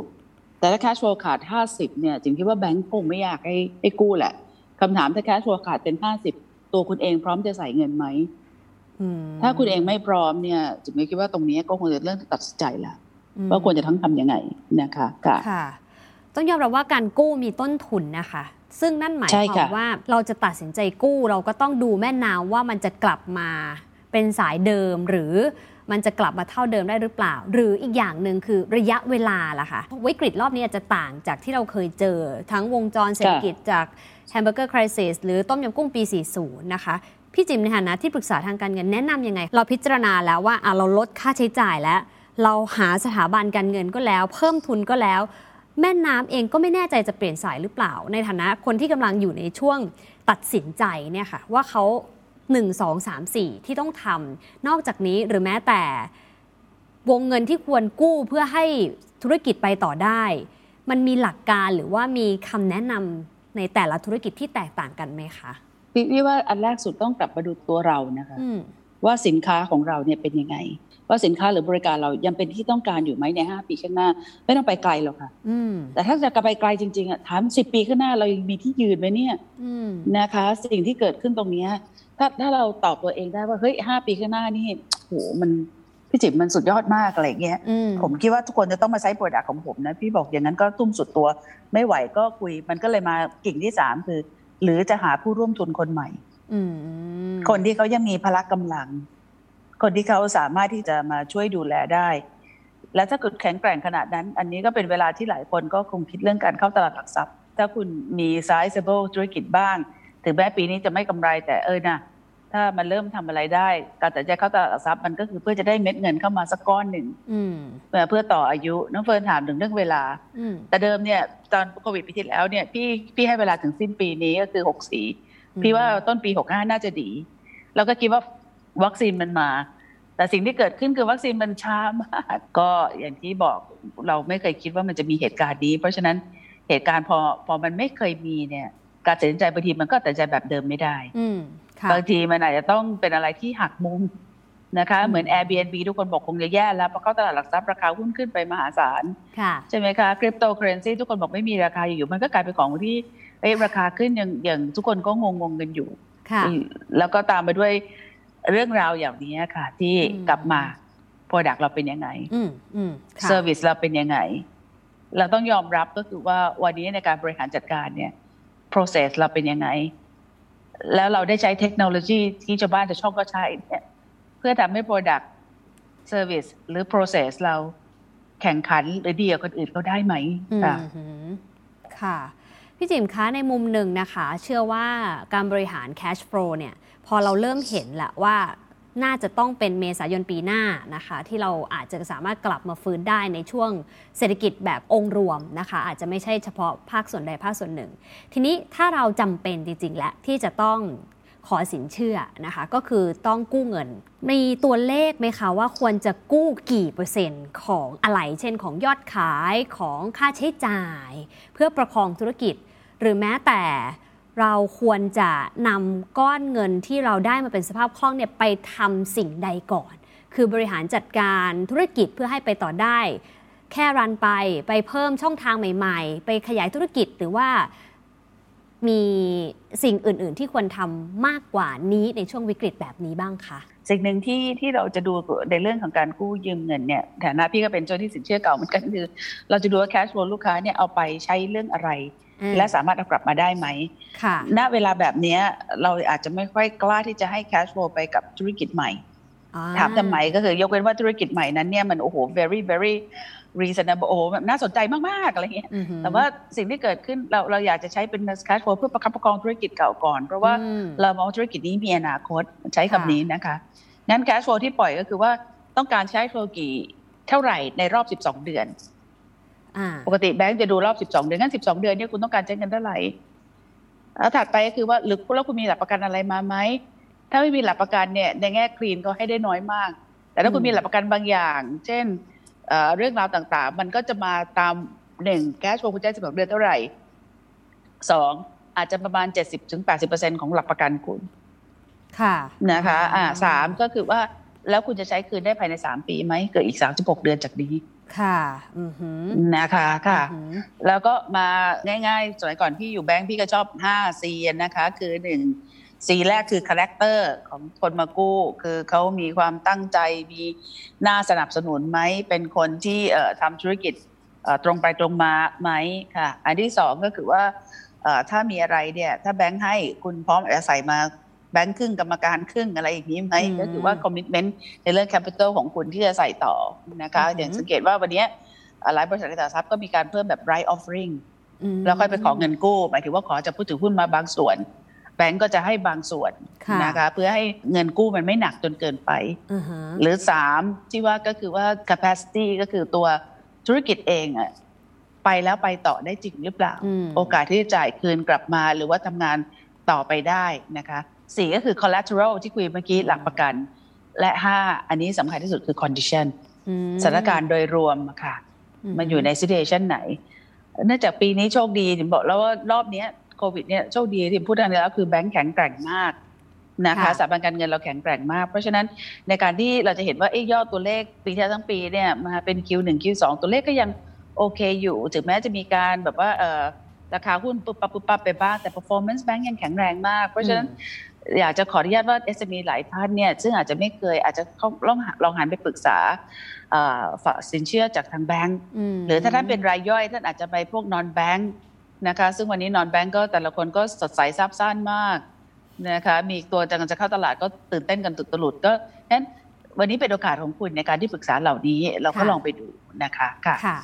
แต่ถ้า cash flow ขาด50เนี่ยจิมคิดว่าแบงก์คงไม่อยากให้ให้กู้แหละคำถามถ้า cash flow ขาดเป็น50ตัวคุณเองพร้อมจะใส่เงินไหมอืม ถ้าคุณเองไม่พร้อมเนี่ยจิมคิดว่าตรงนี้ก็คงจะเรื่องตัดสินใจละอืมว่าควรจะทั้งทำยังไงนะคะค่ะค่ะ ต้องยอมรับว่าการกู้มีต้นทุนนะคะ ซึ่งนั่นหมายใช่ควาค่ะมว่าเราจะตัดสินใจกู้เราก็ต้องดูแม่น้ำว่ามันจะกลับมาเป็นสายเดิมหรือมันจะกลับมาเท่าเดิมได้หรือเปล่า หรืออีกอย่างหนึ่งคือระยะเวลาล่ะค่ะวิกฤตรอบนี้จะต่างจากที่เราเคยเจอ ทั้งวงจรเศรษฐกิจจากแฮมเบอร์เกอร์คริสิสหรือต้มยำกุ้งปี 40 นะคะ พี่จิมในฐานะที่ปรึกษาทางการเงินแนะนํำยังไง เราพิจารณาแล้วว่าเราลดค่าใช้จ่ายแล้ว เราหาสถาบันการเงินก็แล้ว เพิ่มทุนก็แล้ว แม่น้ำเองก็ไม่แน่ใจจะเปลี่ยนสายหรือเปล่า ในฐานะคนที่กำลังอยู่ในช่วงตัดสินใจเนี่ยค่ะว่าเขา1 2 3 4 ที่ต้องทำนอกจากนี้หรือแม้แต่วงเงินที่ควรกู้เพื่อให้ธุรกิจไปต่อได้ มันมีหลักการหรือว่ามีคำแนะนำในแต่ละธุรกิจที่แตกต่างกันไหมคะ พี่ว่าอันแรกสุดต้องกลับมาดูตัวเรานะคะว่าสินค้าของเราเนี่ยเป็นยังไง ว่าสินค้าหรือบริการเรายังเป็นที่ต้องการอยู่ไหมในห้าปีข้างหน้า ไม่ต้องไปไกลหรอกค่ะแต่ถ้าจะไปไกลจริง ๆอะถามสิบปีข้างหน้าเรายังมีที่ยืนไหมเนี่ยนะคะ สิ่งที่เกิดขึ้นตรงนี้ถ้าถ้าเราตอบตัวเองได้ว่าเฮ้ยห้าปีข้างหน้านี่โหมันพี่จิ๋มมันสุดยอดมากอะไรเงี้ย ผมคิดว่าทุกคนจะต้องมาใช้โปรดักต์ของผมนะ พี่บอกอย่างนั้นก็ตุ้มสุดตัวไม่ไหวก็คุย มันก็เลยมากิ่งที่สามคือ หรือจะหาผู้ร่วมทุนคนใหม่คนที่เขายังมีพละกำลัง คนที่เขาสามารถที่จะมาช่วยดูแลได้ แล้วถ้าเกิดแข็งแกร่งขนาดนั้น อันนี้ก็เป็นเวลาที่หลายคนก็คงคิดเรื่องการเข้าตลาดหลักทรัพย์ ถ้าคุณมี sizable ธุรกิจบ้าง ถึงแม้ปีนี้จะไม่กำไรแต่เออนะ ถ้ามันเริ่มทำอะไรได้การตัดใจเข้าตลาดหลักทรัพย์มันก็คือเพื่อจะได้เม็ดเงินเข้ามาสักก้อนหนึ่งเพื่อต่ออายุน้องเฟิร์นถามถึงเรื่องเวลา แต่เดิมเนี่ยตอนโควิดปีที่แล้วเนี่ยพี่พี่ให้เวลาถึงสิ้นปีนี้ก็คือหกสี่พี่ว่าต้นปีหกห้าน่าจะดีเราก็คิดว่าวัคซีนมันมา แต่สิ่งที่เกิดขึ้นคือวัคซีนมันช้ามาก ก็อย่างที่บอกเราไม่เคยคิดว่ามันจะมีเหตุการณ์นี้ เพราะฉะนั้นเหตุการณ์พอพอมันไม่เคยมีเนี่ย การตัดสินใจบางทีมันก็ตัดใจแบบเดิมไม่ได้ บางทีมันอาจจะต้องเป็นอะไรที่หักมุมนะคะ เหมือน Airbnb ทุกคนบอกคงจะแย่แล้วเพราะเขาตลาดหลักทรัพย์ราคาหุ้นขึ้นไปมหาศาลใช่ไหมคะคริปโตเคอเรนซีทุกคนบอกไม่มีราคาอยู่มันก็กลายเป็นของที่เอ้ราคาขึ้นอย่างอย่างทุกคนก็งงงกันอยู่แล้วก็ตามไปด้วยเรื่องราวอย่างนี้ค่ะ ที่กลับมา product เราเป็นยังไงเซอร์วิสเราเป็นยังไง เราต้องยอมรับก็คือว่าวันนี้ในการบริหารจัดการเนี่ย process เราเป็นยังไง แล้วเราได้ใช้เทคโนโลยีที่ชาวบ้านจะชอบก็ใช้เนี่ยเพื่อทำให้ product service หรือ process เราแข่งขันหรือดีกว่าคนอื่นเขาได้ไหมค่ะค่ะ พี่จิมคะในมุมหนึ่งนะคะ เชื่อว่าการบริหาร cash flow เนี่ย พอเราเริ่มเห็นแหละว่า น่าจะต้องเป็นเมษายนปีหน้านะคะ ที่เราอาจจะสามารถกลับมาฟื้นได้ในช่วงเศรษฐกิจแบบองค์รวมนะคะ อาจจะไม่ใช่เฉพาะภาคส่วนใดภาคส่วนหนึ่ง ทีนี้ถ้าเราจำเป็นจริง ๆ และที่จะต้องขอสินเชื่อนะคะ ก็คือต้องกู้เงิน มีตัวเลขไหมคะว่าควรจะกู้กี่เปอร์เซ็นต์ของอะไร เช่นของยอดขายของค่าใช้จ่าย เพื่อประคองธุรกิจ หรือแม้แต่ เราควรจะนำก้อนเงินที่เราได้มาเป็นสภาพคล่องเนี่ยไปทำสิ่งใดก่อน คือบริหารจัดการธุรกิจเพื่อให้ไปต่อได้ แค่รันไปไปเพิ่มช่องทางใหม่ ๆ ไปขยายธุรกิจหรือว่ามีสิ่งอื่น ๆ ที่ควรทำมากกว่านี้ในช่วงวิกฤตแบบนี้บ้างคะสิ่งหนึ่งที่ที่เราจะดูในเรื่องของการกู้ยืมเงินเนี่ยฐานะพี่ก็เป็นเจ้าที่สินเชื่อเก่าเหมือนกันคือ เราจะดูว่าแคชฟลูกค้าเนี่ยเอาไปใช้เรื่องอะไร และสามารถเอากลับมาได้ไหมณเวลาแบบนี้เราอาจจะไม่ค่อยกล้าที่จะให้ cash flow ไปกับธุรกิจใหม่ ถามทำไมก็คือยกเว้นว่าธุรกิจใหม่นั้นเนี่ยมันโอ้โห very very reasonable โอ้แบบน่าสนใจมาก ๆ อะไรเงี้ย แต่ว่าสิ่งที่เกิดขึ้นเราเราอยากจะใช้เป็น cash flow เพื่อประคับประคองธุรกิจเก่าก่อน เพราะว่าเรามองธุรกิจนี้มีอนาคตใช้คำนี้นะคะ งั้น cash flow ที่ปล่อยก็คือว่าต้องการใช้ flow กี่เท่าไหร่ในรอบ 12 เดือน ปกติแบงก์จะดูรอบ 12 เดือนงั้น 12 เดือนนี่คุณต้องการใช้เงินเท่าไหร่แล้วถัดไปก็คือว่าหรือแล้วคุณมีหลักประกันอะไรมาไหมถ้าไม่มีหลักประกันเนี่ยในแง่คลีนก็ให้ได้น้อยมาก แต่ถ้าคุณมีหลักประกันบางอย่าง เช่นเรื่องราวต่างๆ มันก็จะมาตามหนึ่งแก๊สโฟคุณใช้สิบเดือนเท่าไหร่สองอาจจะประมาณเจ็ดสิบถึงแปดสิบเปอร์เซ็นของหลักประกันคุณ ค่ะนะคะ อ่าสามก็คือว่าแล้วคุณจะใช้คืนได้ภายในสามปีไหมเกิดอีกสามสิบหกเดือนจากนี้ ค่ะนะคะค่ะ แล้วก็มาง่ายๆ สมัยก่อนพี่อยู่แบงค์พี่ก็ชอบห้า C นะคะ คือหนึ่ง C แรกคือ character ของคนมากู้ คือเขามีความตั้งใจมีน่าสนับสนุนไหม เป็นคนที่ทำธุรกิจตรงไปตรงมาไหมค่ะ อันที่สองก็คือว่าถ้ามีอะไรเนี่ย ถ้าแบงค์ให้คุณพร้อมจะใส่มา แบงค์ครึ่งกรรมการครึ่งอะไรอย่างนี้ไหมอืมก็คือว่า commitment ในเรื่อง capital ของคุณที่จะใส่ต่อนะคะอือหือออย่างสังเกตว่าวันเนี้ยเอ่อหลายบริษัทในตลาดทรัพย์ก็มีการเพิ่มแบบ right offering มแล้วค่อยไปขอเงินกู้ หมายถึงว่าขอจากผู้ถือหุ้นมาบางส่วน แบงก์ก็จะให้บางส่วนค่ะนะคะเพื่อให้เงินกู้มันไม่หนักจนเกินไปอือฮะหรือสามที่ว่าก็คือว่า capacity ก็คือตัวธุรกิจเองอะไปแล้วไปต่อได้จริงหรือเปล่าอืมโอกาสที่จะจ่ายคืนกลับมาหรือว่าทำงานต่อไปได้นะคะ สี่ก็คือ collateral ที่คุยเมื่อกี้หลักประกัน และห้าอันนี้สำคัญที่สุดคือ condition อืมสถานการณ์โดยรวมอะค่ะ มันอยู่ใน situation ไหน เนื่องจากปีนี้โชคดีถึงบอกแล้วว่ารอบเนี้ยโควิดเนี่ยโชคดีที่พูดทางนี้แล้วคือแบงค์แข็งแกร่งมากนะคะสถาบันการเงินเราแข็งแกร่งมาก เพราะฉะนั้นในการที่เราจะเห็นว่าเอ้ยยอดตัวเลขปีที่แล้วทั้งปีเนี่ยมาเป็น Q1 Q2 ตัวเลขก็ยังโอเคอยู่ ถึงแม้จะมีการแบบว่าเออราคาหุ้นปุ๊บปั๊บปุ๊บปั๊บไปบ้างแต่ performance bank ยังแข็งแรงมาก เพราะฉะนั้น อยากจะขออนุญาตว่า SME หลายท่านเนี่ยซึ่งอาจจะไม่เคยอาจจะลองลองหันไปปรึกษาเอ่อฝากสินเชื่อจากทางแบงก์มหรือถ้าท่านเป็นรายย่อยท่านอาจจะไปพวกนอนแบงค์นะคะซึ่งวันนี้นอนแบงค์ก็แต่ละคนก็สดใสซาบซ่านมากนะคะมีตัวจะจะเข้าตลาดก็ตื่นเต้นกันตุดตลุดก็ฉะนั้นวันนี้เป็นโอกาสของคุณในการที่ปรึกษาเหล่านี้ เราก็ค่ะลองไปดูนะคะค่ะค่ะ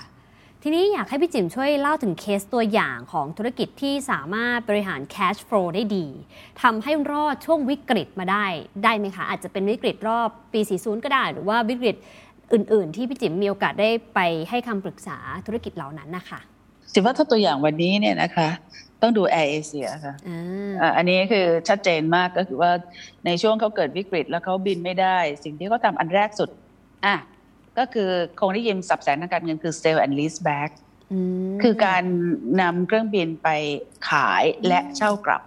ทีนี้อยากให้พี่จิ๋มช่วยเล่าถึงเคสตัวอย่างของธุรกิจที่สามารถบริหาร cash flow ได้ดีทำให้รอดช่วงวิกฤตมาได้ได้ไหมคะ อาจจะเป็นวิกฤตรอบปี 40 ก็ได้ หรือว่าวิกฤตอื่น ๆ ที่พี่จิ๋มมีโอกาสได้ไปให้คำปรึกษาธุรกิจเหล่านั้นนะคะสิว่าถ้าตัวอย่างวันนี้เนี่ยนะคะ ต้องดูแอร์เอเชียค่ะอ่าอะอันนี้คือชัดเจนมากก็คือว่าในช่วงเขาเกิดวิกฤต แล้วเขาบินไม่ได้ สิ่งที่เขาทำอันแรกสุดอะ ก็คือคงได้ยินสับแสนทางการเงินคือ sell and lease back มคือการนำเครื่องบินไปขายและเช่ากลับ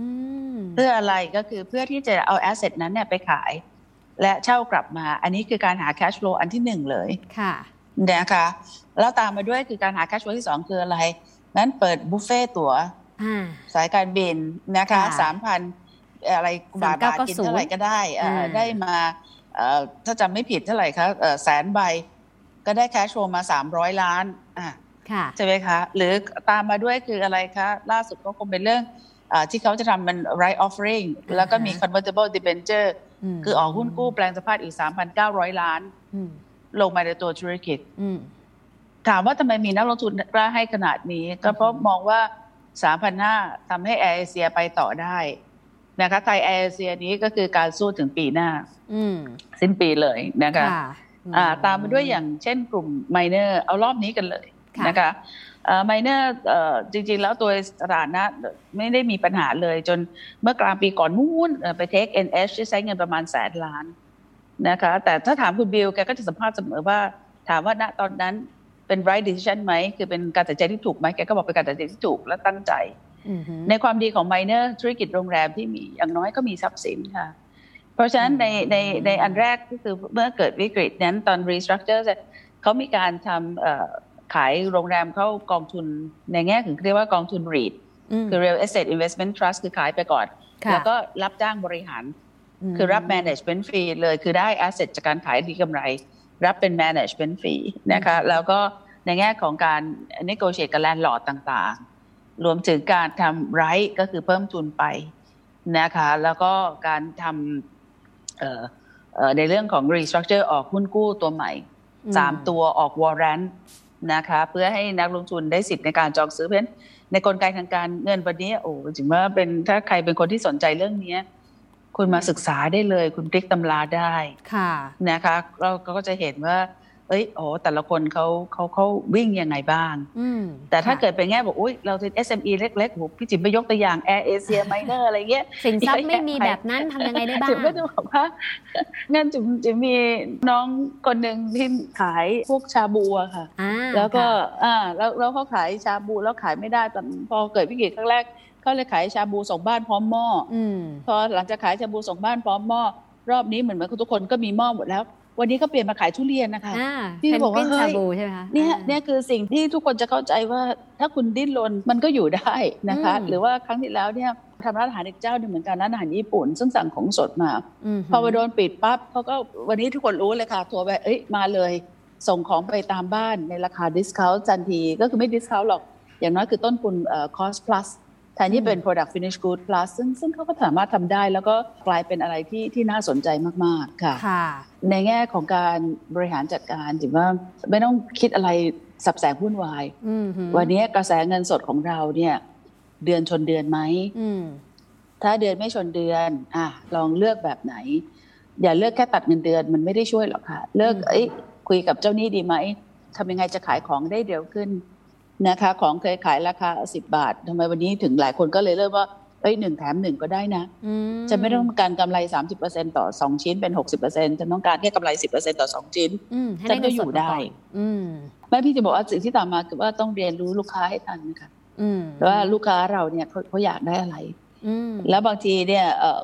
อืมเพื่ออะไรก็คือเพื่อที่จะเอาแอสเซทนั้นเนี่ยไปขาย และเช่ากลับมา อันนี้คือการหา cash flow อันที่หนึ่งเลยค่ะนะคะแล้วตามมาด้วยคือการหา cash flow ที่สองคืออะไร นั้นเปิดบุฟเฟ่ตั๋วอ่าสายการบินนะคะค่ะสามพันอะไรบาทบาทกินเท่าไหร่ก็ได้เอ่ออ่าได้มาเอ่อ ถ้าจำไม่ผิดเท่าไหร่คะเอ่อแสนใบ ก็ได้ cash flow มาสามร้อยล้านอะค่ะใช่ไหมคะ หรือตามมาด้วยคืออะไรคะ ล่าสุดก็คงเป็นเรื่องอาที่เขาจะทำมัน right offering อ่าฮะแล้วก็มี convertible debenture มคือออกหุ้นกู้แปลงสภาพอีก 3,900 ล้านอืมลงมาในตัวธุรกิจอืมถามว่าทำไมมีนักลงทุนกล้าให้ขนาดนี้ ก็เพราะมองว่า 3,500ทำให้แอร์เอเชียไปต่อได้ นะคะไทยแอร์เอเชียนี้ก็คือการสู้ถึงปีหน้าอืมสิ้นปีเลยนะคะค่ะอ่าตามมาด้วยอย่างเช่นกลุ่มไมเนอร์เอารอบนี้กันเลยค่ะนะคะไมเนอร์จริงๆ แล้วตัวสถานะไม่ได้มีปัญหาเลยจนเมื่อกลางปีก่อนนู้นเอ่อไปเทค NH ที่ใช้เงินประมาณแสนล้านนะคะแต่ถ้าถามคุณบิลแกก็จะสัมภาษณ์เสมอว่า ถามว่าณตอนนั้นเป็น right decision ไหม คือเป็นการตัดสินใจที่ถูกไหมแกก็บอกเป็นการตัดสินใจที่ถูกและตั้งใจอือหือ ในความดีของไมเนอร์ธุรกิจโรงแรมที่มีอย่างน้อยก็มีทรัพย์สินค่ะ เพราะฉะนั้นในในในอันแรกก็คือเมื่อเกิดวิกฤตนั้นตอน restructure เสร็จเขามีการทำเอ่อขายโรงแรมเข้ากองทุนในแง่ถึงเรียกว่ากองทุน REIT มคือ real estate investment trust คือขายไปก่อนค่ะแล้วก็รับจ้างบริหาร คือรับ management fee เลยคือได้ asset จากการขายดีกำไร รับเป็น management fee นะคะแล้วก็ในแง่ของการ negotiate กับ landlord ต่างๆ รวมถึงการทำ right ก็คือเพิ่มทุนไปนะคะ แล้วก็การทำเอ่อเอ่อในเรื่องของ restructure ออกหุ้นกู้ตัวใหม่อืมสามตัวออก warrant นะคะ เพื่อให้นักลงทุนได้สิทธิ์ในการจองซื้อเพราะฉะนั้นในกลไกทางการเงินวันนี้โอ้ถึงว่าเป็นถ้าใครเป็นคนที่สนใจเรื่องนี้คุณมาศึกษาได้เลย คุณพลิกตำราได้ค่ะนะคะ เราก็จะเห็นว่า เอ้ยโอ้แต่ละคนเขาเขาเขาวิ่งยังไงบ้างอืมแต่ถ้าค่ะเกิดเป็นแง่บอกอุ้ยเราเป็น SME เล็กๆโหพี่จิ๋มไปยกตัวอย่าง Air Asia Minor อะไรเงี้ยสินทรัพย์ไม่มีแบบนั้นทำยังไงได้บ้างจิ๋มก็จะบอกว่างั้นจิ๋มจิ๋มมีน้องคนหนึ่งที่ขายพวกชาบูอะค่ะอ่าแล้วก็ค่ะอ่าแล้วแล้วเขาขายชาบูแล้วขายไม่ได้แต่พอเกิดวิกฤตครั้งแรกเขาเลยขายชาบูส่งบ้านพร้อมหม้อออืมพอหลังจากขายชาบูส่งบ้านพร้อมหม้อรอบนี้เหมือนเหมือนทุกคนก็มีหม้อหมดแล้ว วันนี้ก็เปลี่ยนมาขายทุเรียนนะคะอ่าที่เป็นบอกว่าปิ้นเฮ้ชายบูใช่ไหมคะเนี่ยอ่าเนี่ยคือสิ่งที่ทุกคนจะเข้าใจว่าถ้าคุณดิ้นรนมันก็อยู่ได้นะคะอืมหรือว่าครั้งที่แล้วเนี่ยทำร้านอาหารอีกเจ้าหนึ่งเหมือนกันร้านอาหารญี่ปุ่น ซึ่งสั่งของสดมามพอไปโดนปิดปั๊บเขาก็วันนี้ทุกคนรู้เลยค่ะโทัวร์ไปเอ้ยมาเลย ส่งของไปตามบ้านในราคา discount ทันที ก็คือไม่ discount หรอกอย่างน้อยคือต้นทุนเอ่อ cost plus แแทนที่เป็น product finish good plus ซึ่งซึ่งเขาก็สามารถทำได้ แล้วก็กลายเป็นอะไรที่ที่น่าสนใจมาก ๆ ค่ะค่ะในแง่ของการบริหารจัดการถือว่าไม่ต้องคิดอะไรศัพท์แสงวุ่นวายอืมหือวันนี้กระแสเงินสดของเราเนี่ย เดือนชนเดือนไหมอืมถ้าเดือนไม่ชนเดือน อะลองเลือกแบบไหน อย่าเลือกแค่ตัดเงินเดือนมันไม่ได้ช่วยหรอกค่ะ เลิกอืมเอ้ยคุยกับเจ้าหนี้ดีไหมทำยังไงจะขายของได้เร็วขึ้น นะคะของเคยขายราคาสิบบาททำไมวันนี้ถึงหลายคนก็เลยเริ่มว่าเอ้ยหนึ่งแถมหนึ่งก็ได้นะอืมจะไม่ต้องการกำไร30%ต่อ2ชิ้นเป็น60%จะต้องการแค่กำไร10%ต่อ2ชิ้นอืมให้ฉัได้นเงิก็นอสดยู่มาได้ก่อนอืมแม่พี่จะบอกว่าสิ่งที่ตามมาคือว่าต้องเรียนรู้ลูกค้าให้ทันนะคะอืมว่าลูกค้าเราเนี่ยเขาเขาอยากได้อะไรอืมแล้วบางทีเนี่ยเอ่อ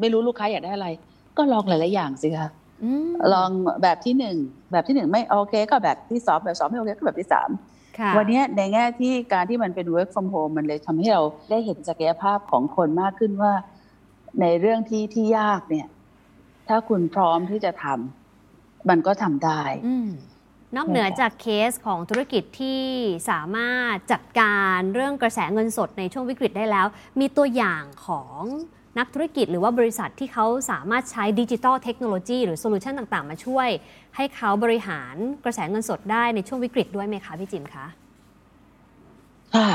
ไม่รู้ลูกค้าอยากได้อะไร ก็ลองหลาย ๆ อย่างสิคะอืมลองแบบที่หนึ่งแบบที่หนึ่งไม่โอเค ก็แบบที่สองแบบสองไม่โอเคก็แบบที่สามค่ะ วันนี้ในแง่ที่การที่มันเป็น work from home มันเลยทำให้เราได้เห็นศักยภาพของคนมากขึ้นว่า ในเรื่องที่ที่ยากเนี่ย ถ้าคุณพร้อมที่จะทำมันก็ทำได้อืมนอกเหนือจากเคสของธุรกิจที่สามารถจัดการเรื่องกระแสเงินสดในช่วงวิกฤตได้แล้ว มีตัวอย่างของ นักธุรกิจหรือว่าบริษัทที่เขาสามารถใช้ดิจิทัลเทคโนโลยีหรือโซลูชันต่างๆ มาช่วย ให้เขาบริหารกระแสเงินสดได้ในช่วงวิกฤตด้วยไหมคะพี่จิมคะค่ะ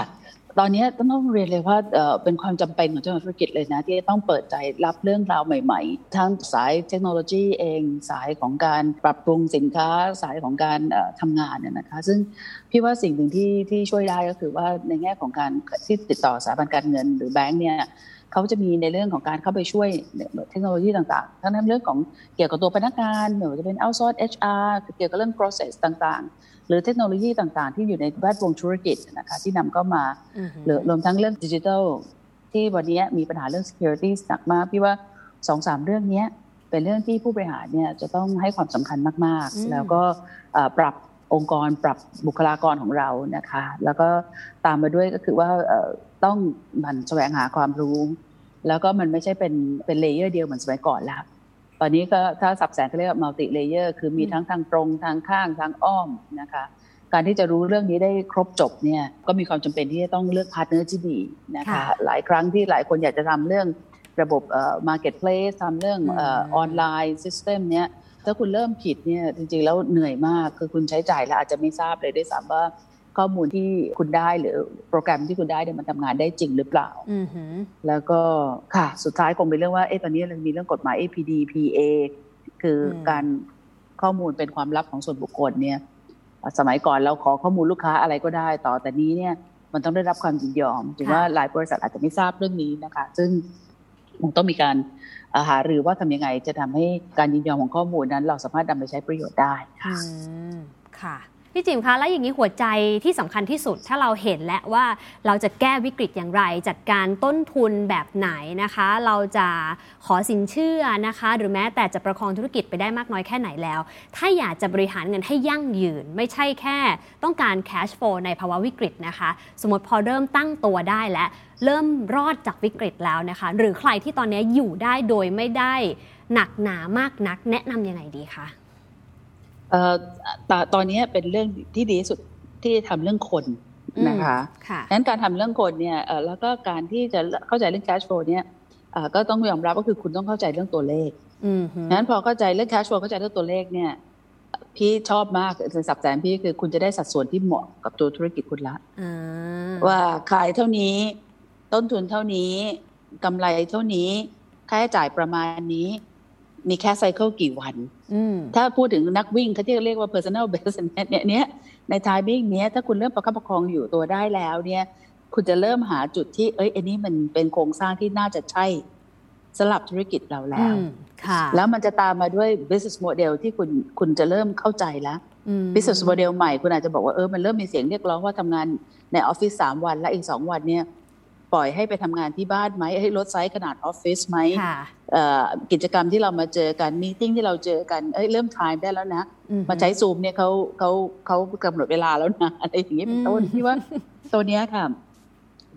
ตอนนี้ต้องต้องเรียนเลยว่าเป็นความจำเป็นของเจ้าของธุรกิจเลยนะ ที่ต้องเปิดใจรับเรื่องราวใหม่ๆ ทั้งสายเทคโนโลยีเอง สายของการปรับปรุงสินค้าสายของการเอ่อทำงานเนี่ยนะคะ ซึ่งพี่ว่าสิ่งหนึ่งที่ที่ช่วยได้ก็คือว่าในแง่ของการที่ติดต่อสถาบันการเงินหรือแบงก์เนี่ย เขาจะมีในเรื่องของการเข้าไปช่วยเทคโนโลยีต่างๆ ทั้งในเรื่องของเกี่ยวกับตัวพนักงานไม่ว่าจะเป็น outsource HR เกี่ยวกับเรื่อง process ต่างๆ หรือเทคโนโลยีต่างๆ ที่อยู่ในแวดวงธุรกิจนะคะที่นำเข้ามาอือหือหรือรวมทั้งเรื่องดิจิทัลที่วันนี้มีปัญหาเรื่อง security หนักมากพี่ว่าสองสามเรื่องเนี้ยเป็นเรื่องที่ผู้บริหารเนี่ยจะต้องให้ความสำคัญมากอืมๆแล้วก็เอ่อปรับองค์กรปรับบุคลากรของเรานะคะ แล้วก็ตามมาด้วยก็คือว่าเอ่อ ต้องหมั่นแสวงหาความรู้ แล้วก็มันไม่ใช่เป็นเป็น layer เดียวเหมือนสมัยก่อนแล้วตอนนี้ก็ถ้าศัพท์แสงเขาเรียกว่า multi-layer คือมีอืมทั้งทางตรงทางข้างทางอ้อมนะคะ การที่จะรู้เรื่องนี้ได้ครบจบเนี่ยก็มีความจำเป็นที่จะต้องเลือก partner ที่ดีนะคะค่ะหลายครั้งที่หลายคนอยากจะทำเรื่องระบบเอ่อ marketplace ทำเรื่องเอ่ออืมออนไลน์ system เนี้ยถ้าคุณเริ่มผิดเนี่ยจริงๆแล้วเหนื่อยมากคือคุณใช้จ่ายแล้วอาจจะไม่ทราบเลยด้วยซ้ำว่า ข้อมูลที่คุณได้หรือโปรแกรมที่คุณได้เนี่ยมันทำงานได้จริงหรือเปล่าอือหือแล้วก็ค่ะสุดท้ายคงเป็นเรื่องว่าเอ๊ะตอนนี้เรามีเรื่องกฎหมาย APD PA คืออมการข้อมูลเป็นความลับของส่วนบุคคลเนี่ย สมัยก่อนเราขอข้อมูลลูกค้าอะไรก็ได้ ต่อแต่นี้เนี่ยมันต้องได้รับความยินยอมถึงว่าหลายบริษัทอาจจะไม่ทราบเรื่องนี้นะคะ ซึ่งคงต้องมีการเอ่อหารือว่าทำยังไงจะทำให้การยินยอมของข้อมูลนั้น เราสามารถนำไปใช้ประโยชน์ได้ค่ะอืมค่ะ พี่จิมคะแล้วอย่างนี้หัวใจที่สำคัญที่สุด ถ้าเราเห็นแล้วว่าเราจะแก้วิกฤตอย่างไร จัดการต้นทุนแบบไหนนะคะ เราจะขอสินเชื่อนะคะ หรือแม้แต่จะประคองธุรกิจไปได้มากน้อยแค่ไหนแล้ว ถ้าอยากจะบริหารเงินให้ยั่งยืน ไม่ใช่แค่ ต้องการ cash flow ในภาวะวิกฤตนะคะ สมมติพอเริ่มตั้งตัวได้และเริ่มรอดจากวิกฤตแล้วนะคะ หรือใครที่ตอนนี้อยู่ได้โดยไม่ได้หนักหนามากนัก แนะนำยังไงดีคะ ตตอนนี้เป็นเรื่องที่ดีที่สุดที่ทำเรื่องคนนะคะค่ะงั้นการทำเรื่องคนเนี่ยเอ่อแล้วก็การที่จะเข้าใจเรื่อง cash flow เนี่ยเอ่อก็ต้องยอมรับก็คือคุณต้องเข้าใจเรื่องตัวเลขอืมฮึงั้นพอเข้าใจเรื่อง cash flow เข้าใจเรื่องตัวเลขเนี่ยพี่ชอบมากเป็นสับแสนพี่คือคุณจะได้สัดส่วนที่เหมาะกับตัวธุรกิจคุณละอ่าว่าขายเท่านี้ ต้นทุนเท่านี้กำไรเท่านี้ค่าใช้จ่ายประมาณนี้ มีแค่ cycle กี่วันอืมถ้าพูดถึงนักวิ่งเขาที่เรียกว่า personal best เนี่ยเนี่ยใน timing เนี้ยถ้าคุณเริ่มประคับประคองอยู่ตัวได้แล้วเนี่ยคุณจะเริ่มหาจุดที่ เอ้ยอันนี้มันเป็นโครงสร้างที่น่าจะใช่สำหรับธุรกิจเราแล้วอืมค่ะแล้วมันจะตามมาด้วย business model ที่คุณคุณจะเริ่มเข้าใจแล้วอืม business model ใหม่คุณอาจจะบอกว่าเออมันเริ่มมีเสียงเรียกร้องว่าทำงานในออฟฟิศสามวันและอีกสองวันเนี่ย ปล่อยให้ไปทำงานที่บ้านไหมให้ลดไซส์ขนาดออฟฟิศไหมค่ะเอ่อกิจกรรมที่เรามาเจอกันมีติ้งที่เราเจอกันเอ้ยเริ่มทายได้แล้วนะอืมาใช้ซูมเนี่ยเขาเขาเขากำหนดเวลาแล้วนะอะไรอย่างนี้เป็นต้นอืมที่ว่าตัวเนี้ยค่ะ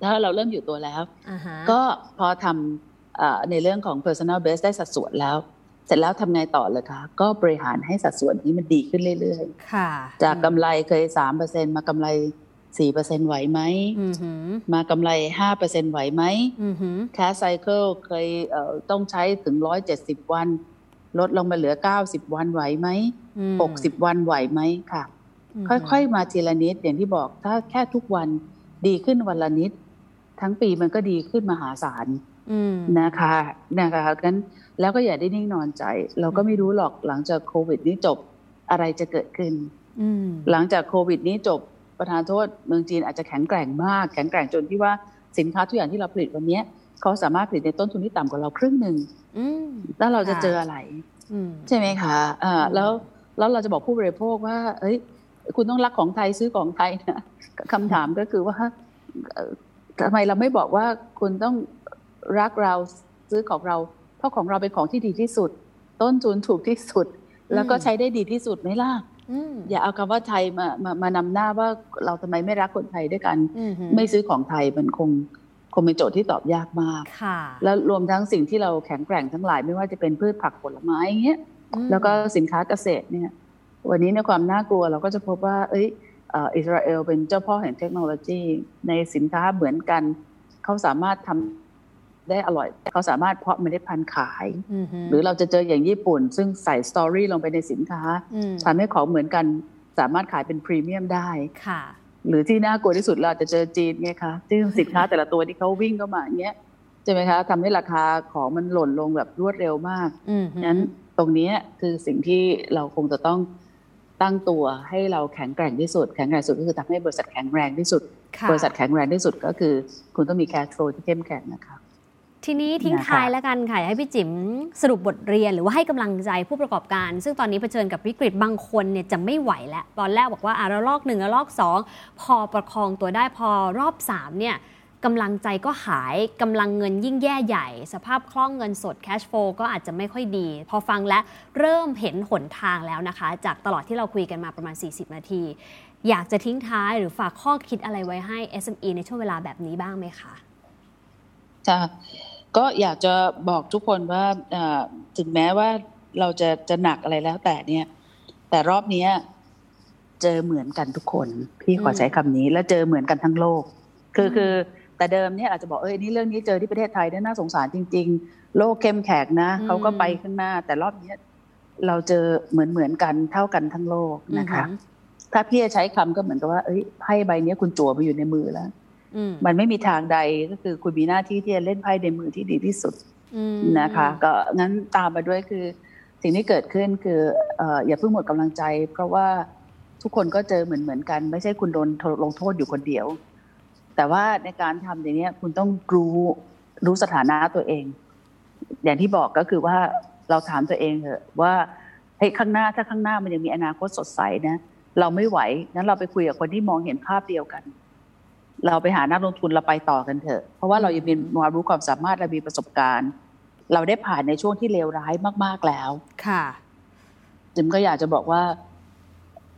ถ้าเราเริ่มอยู่ตัวแล้วอ่าฮะก็พอทำเอ่อในเรื่องของ personal base ได้สัดส่วนแล้ว เสร็จแล้วทำไงต่อเลยคะก็บริหารให้สัดส่วนนี้มันดีขึ้นเรื่อยค่ะๆจากกำไรเคยสามเปอร์เซ็นมากำไร สี่เปอร์เซ็นไหวไหมอือหือมากำไรห้าเปอร์เซ็นไหวไหมอือหือแคสไซเคิลเคยเอ่อต้องใช้ถึงร้อยเจ็ดสิบวัน ลดลงมาเหลือเก้าสิบวันไหวไหมอืมหกสิบวันไหวไหมค่ะ ค่อยๆ มาทีละนิดอย่างที่บอกถ้าแค่ทุกวันดีขึ้นวันละนิด ทั้งปีมันก็ดีขึ้นมหาศาลอืมนะคะนะคะงั้นแล้วก็อย่าได้นิ่งนอนใจ เราก็ไม่รู้หรอกหลังจากโควิดนี้จบอะไรจะเกิดขึ้นอืมหลังจากโควิดนี้จบ ประธานโทษเมืองจีนอาจจะแข็งแกร่งมาก แข็งแกร่งจนที่ว่าสินค้าทุกอย่างที่เราผลิตวันเนี้ยเขาสามารถผลิตในต้นทุนที่ต่ำกว่าเราครึ่งหนึ่งอืมแล้วเราจะค่ะเจออะไรอืมใช่ไหมคะอ่าอืมแล้วแล้วเราจะบอกผู้บริโภคว่า เอ้ย คุณต้องรักของไทยซื้อของไทยนะคำถามก็คือว่าเอ่อทำไมเราไม่บอกว่าคุณต้องรักเราซื้อของเรา เพราะของเราเป็นของที่ดีที่สุด ต้นทุนถูกที่สุด แล้วก็ใช้ได้ดีที่สุดไหมล่ะ อืมอย่าเอาคำว่าไทยมามามานำหน้าว่าเราทำไมไม่รักคนไทยด้วยกันอือหือไม่ซื้อของไทยมันคงคงเป็นโจทย์ที่ตอบยากมากค่ะแล้วรวมทั้งสิ่งที่เราแข็งแกร่งทั้งหลาย ไม่ว่าจะเป็นพืชผักผลไม้อย่างเงี้ยอืมแล้วก็สินค้าเกษตรเนี่ย วันนี้ในความน่ากลัวเราก็จะพบว่า เอ้ยเอ่ออิสราเอลเป็นเจ้าพ่อแห่งเทคโนโลยี ในสินค้าเหมือนกัน เขาสามารถทำ ได้อร่อย เขาสามารถเพาะเมล็ดพันธุ์ขายอือหือหรือเราจะเจออย่างญี่ปุ่น ซึ่งใส่สตอรี่ลงไปในสินค้าอืมทำให้ของเหมือนกันสามารถขายเป็นพรีเมียมได้ค่ะ หรือที่น่ากลัวที่สุดเราอาจจะเจอจีนไงคะที่สินค้าแต่ละตัวที่เขาวิ่งเข้ามาอย่างเงี้ยใช่ไหมคะทำให้ราคาของมันหล่นลงแบบรวดเร็วมากอือหือนั้นตรงเนี้ยคือสิ่งที่เราคงจะต้องตั้งตัวให้เราแข็งแกร่งที่สุด แข็งแกร่งสุดก็คือทำให้บริษัทแข็งแรงที่สุดค่ะบริษัทแข็งแรงที่สุดก็คือ คุณต้องมี cash flow ที่เข้มแข็งนะคะ ทีนี้ทิ้งนะคะท้ายแล้วกันค่ะอยากให้พี่จิ๋มสรุปบทเรียนหรือว่าให้กำลังใจผู้ประกอบการ ซึ่งตอนนี้เผชิญกับวิกฤตบางคนเนี่ยจะไม่ไหวแล้ว ตอนแรกบอกว่าอะระลอกหนึ่งระลอกสองพอประคองตัวได้พอรอบสามเนี่ยกำลังใจก็หายกำลังเงินยิ่งแย่ใหญ่ สภาพคล่องเงินสด cash flow ก็อาจจะไม่ค่อยดี พอฟังและเริ่มเห็นหนทางแล้วนะคะ จากตลอดที่เราคุยกันมาประมาณ 40 นาที อยากจะทิ้งท้ายหรือฝากข้อคิดอะไรไว้ให้ SME ในช่วงเวลาแบบนี้บ้างไหมคะจ้ะ ก็อยากจะบอกทุกคนว่าเอ่อถึงแม้ว่าเราจะจะหนักอะไรแล้วแต่เนี่ย แต่รอบเนี้ยเจอเหมือนกันทุกคน พี่ขออืมใช้คำนี้ และเจอเหมือนกันทั้งโลก คืออืมคือแต่เดิมเนี่ยอาจจะบอกเอ้ยนี่เรื่องนี้เจอที่ประเทศไทยเนี่ยน่าสงสารจริง ๆ โลกเข้มแข็งนะเขาก็ไปข้างหน้า แต่รอบเนี้ยเราเจอเหมือนเหมือนกันเท่ากันทั้งโลกนะคะ ถ้าพี่จะใช้คำก็เหมือนกับว่า เอ้ยไพ่ใบเนี้ยคุณจั่วมาอยู่ในมือแล้วอื มมันไม่มีทางใดก็คือคุณมีหน้าที่ที่จะเล่นไพ่ในมือที่ดีที่สุดอืมนะคะ ก็งั้นตามมาด้วยคือ สิ่งที่เกิดขึ้นคือเอ่ออย่าเพิ่งหมดกำลังใจ เพราะว่าทุกคนก็เจอเหมือนเหมือนกัน ไม่ใช่คุณโดนลงโทษอยู่คนเดียว แต่ว่าในการทำอย่างเนี้ยคุณต้องรู้รู้สถานะตัวเอง อย่างที่บอกก็คือว่าเราถามตัวเองเถอะว่าเฮ้ยข้างหน้าถ้าข้างหน้ามันยังมีอนาคตสดใสนะ เราไม่ไหวนั้นเราไปคุยกับคนที่มองเห็นภาพเดียวกัน เราไปหานักลงทุนเราไปต่อกันเถอะ เพราะว่าเรายังมีความรู้ความสามารถเรามีประสบการณ์ เราได้ผ่านในช่วงที่เลวร้ายมาก ๆแล้ว ค่ะจิมก็อยากจะบอกว่า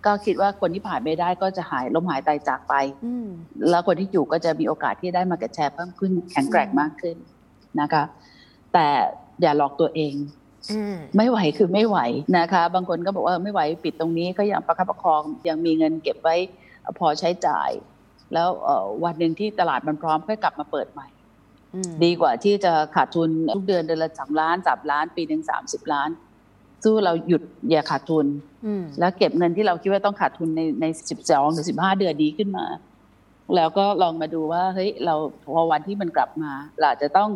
ก็คิดว่าคนที่ผ่านไม่ได้ก็จะหายล้มหายตายจากไปอืมแล้วคนที่อยู่ก็จะมีโอกาสที่ได้มาเก็ตแชร์เพิ่มขึ้นแข็งแกร่งมากขึ้นนะคะ แต่อย่าหลอกตัวเองอืมไม่ไหวคือไม่ไหวนะคะ บางคนก็บอกว่าไม่ไหวปิดตรงนี้ก็ยังประคับประคองยังมีเงินเก็บไว้พอใช้จ่าย แล้วเอ่อวันหนึ่งที่ตลาดมันพร้อมค่อยกลับมาเปิดใหม่อืมดีกว่าที่จะขาดทุนทุกเดือนเดือนละสามล้านสามล้าน ปีหนึ่งสามสิบล้าน สู้เราหยุดอย่าขาดทุนอืมแล้วเก็บเงินที่เราคิดว่าต้องขาดทุนในในสิบสองหรือสิบห้าเดือนดีขึ้นมา แล้วก็ลองมาดูว่าเฮ้ยเราพอวันที่มันกลับมาเราอาจจะต้อง